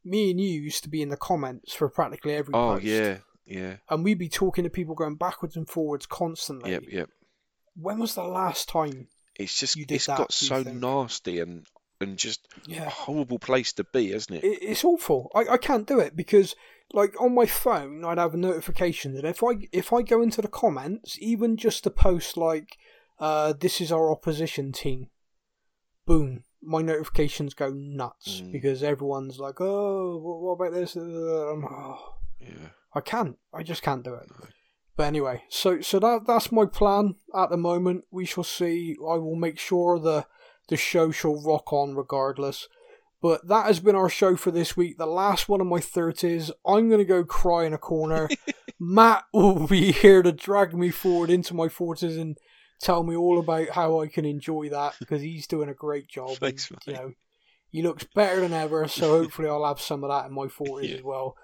me and you used to be in the comments for practically every Oh post. yeah, yeah. And we'd be talking to people going backwards and forwards constantly. Yep, yep. When was the last time? It's just You did it's that, got so think? nasty and and just a Yeah. horrible place to be, isn't it? It, it's awful. I, I can't do it because like on my phone I'd have a notification that if I if I go into the comments, even just to post like uh this is our opposition team, boom, my notifications go nuts Mm. because everyone's like, oh, what, about this? Uh, I'm oh, Yeah. I can't. I just can't do it. But anyway, so so that that's my plan at the moment. We shall see. I will make sure the the show shall rock on regardless. But that has been our show for this week. The last one of my thirties. I'm gonna go cry in a corner. Matt will be here to drag me forward into my forties and tell me all about how I can enjoy that because he's doing a great job. and, Thanks, you know, he looks better than ever. So hopefully, I'll have some of that in my forties Yeah. as well.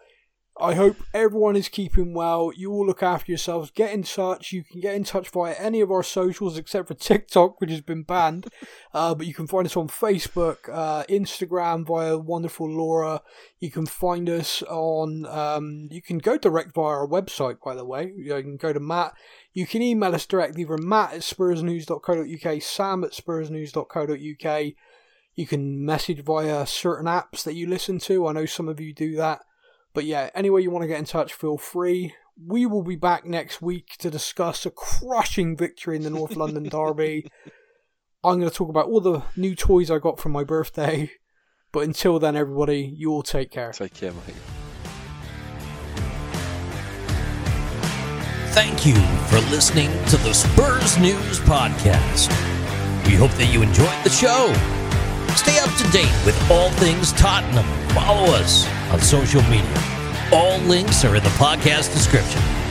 I hope everyone is keeping well. You all look after yourselves. Get in touch. You can get in touch via any of our socials except for TikTok, which has been banned. Uh, but you can find us on Facebook, uh, Instagram via Wonderful Laura. You can find us on. Um, you can go direct via our website, by the way. You can go to Matt. You can email us directly from matt at spursnews.co.uk, sam at spursnews.co.uk. You can message via certain apps that you listen to. I know some of you do that. But yeah, anyway, you want to get in touch, feel free. We will be back next week to discuss a crushing victory in the North London Derby. I'm going to talk about all the new toys I got for my birthday. But until then, everybody, you all take care. Take care, mate. Thank you for listening to the Spurs News Podcast. We hope that you enjoyed the show. Stay up to date with all things Tottenham. Follow us on social media. All links are in the podcast description.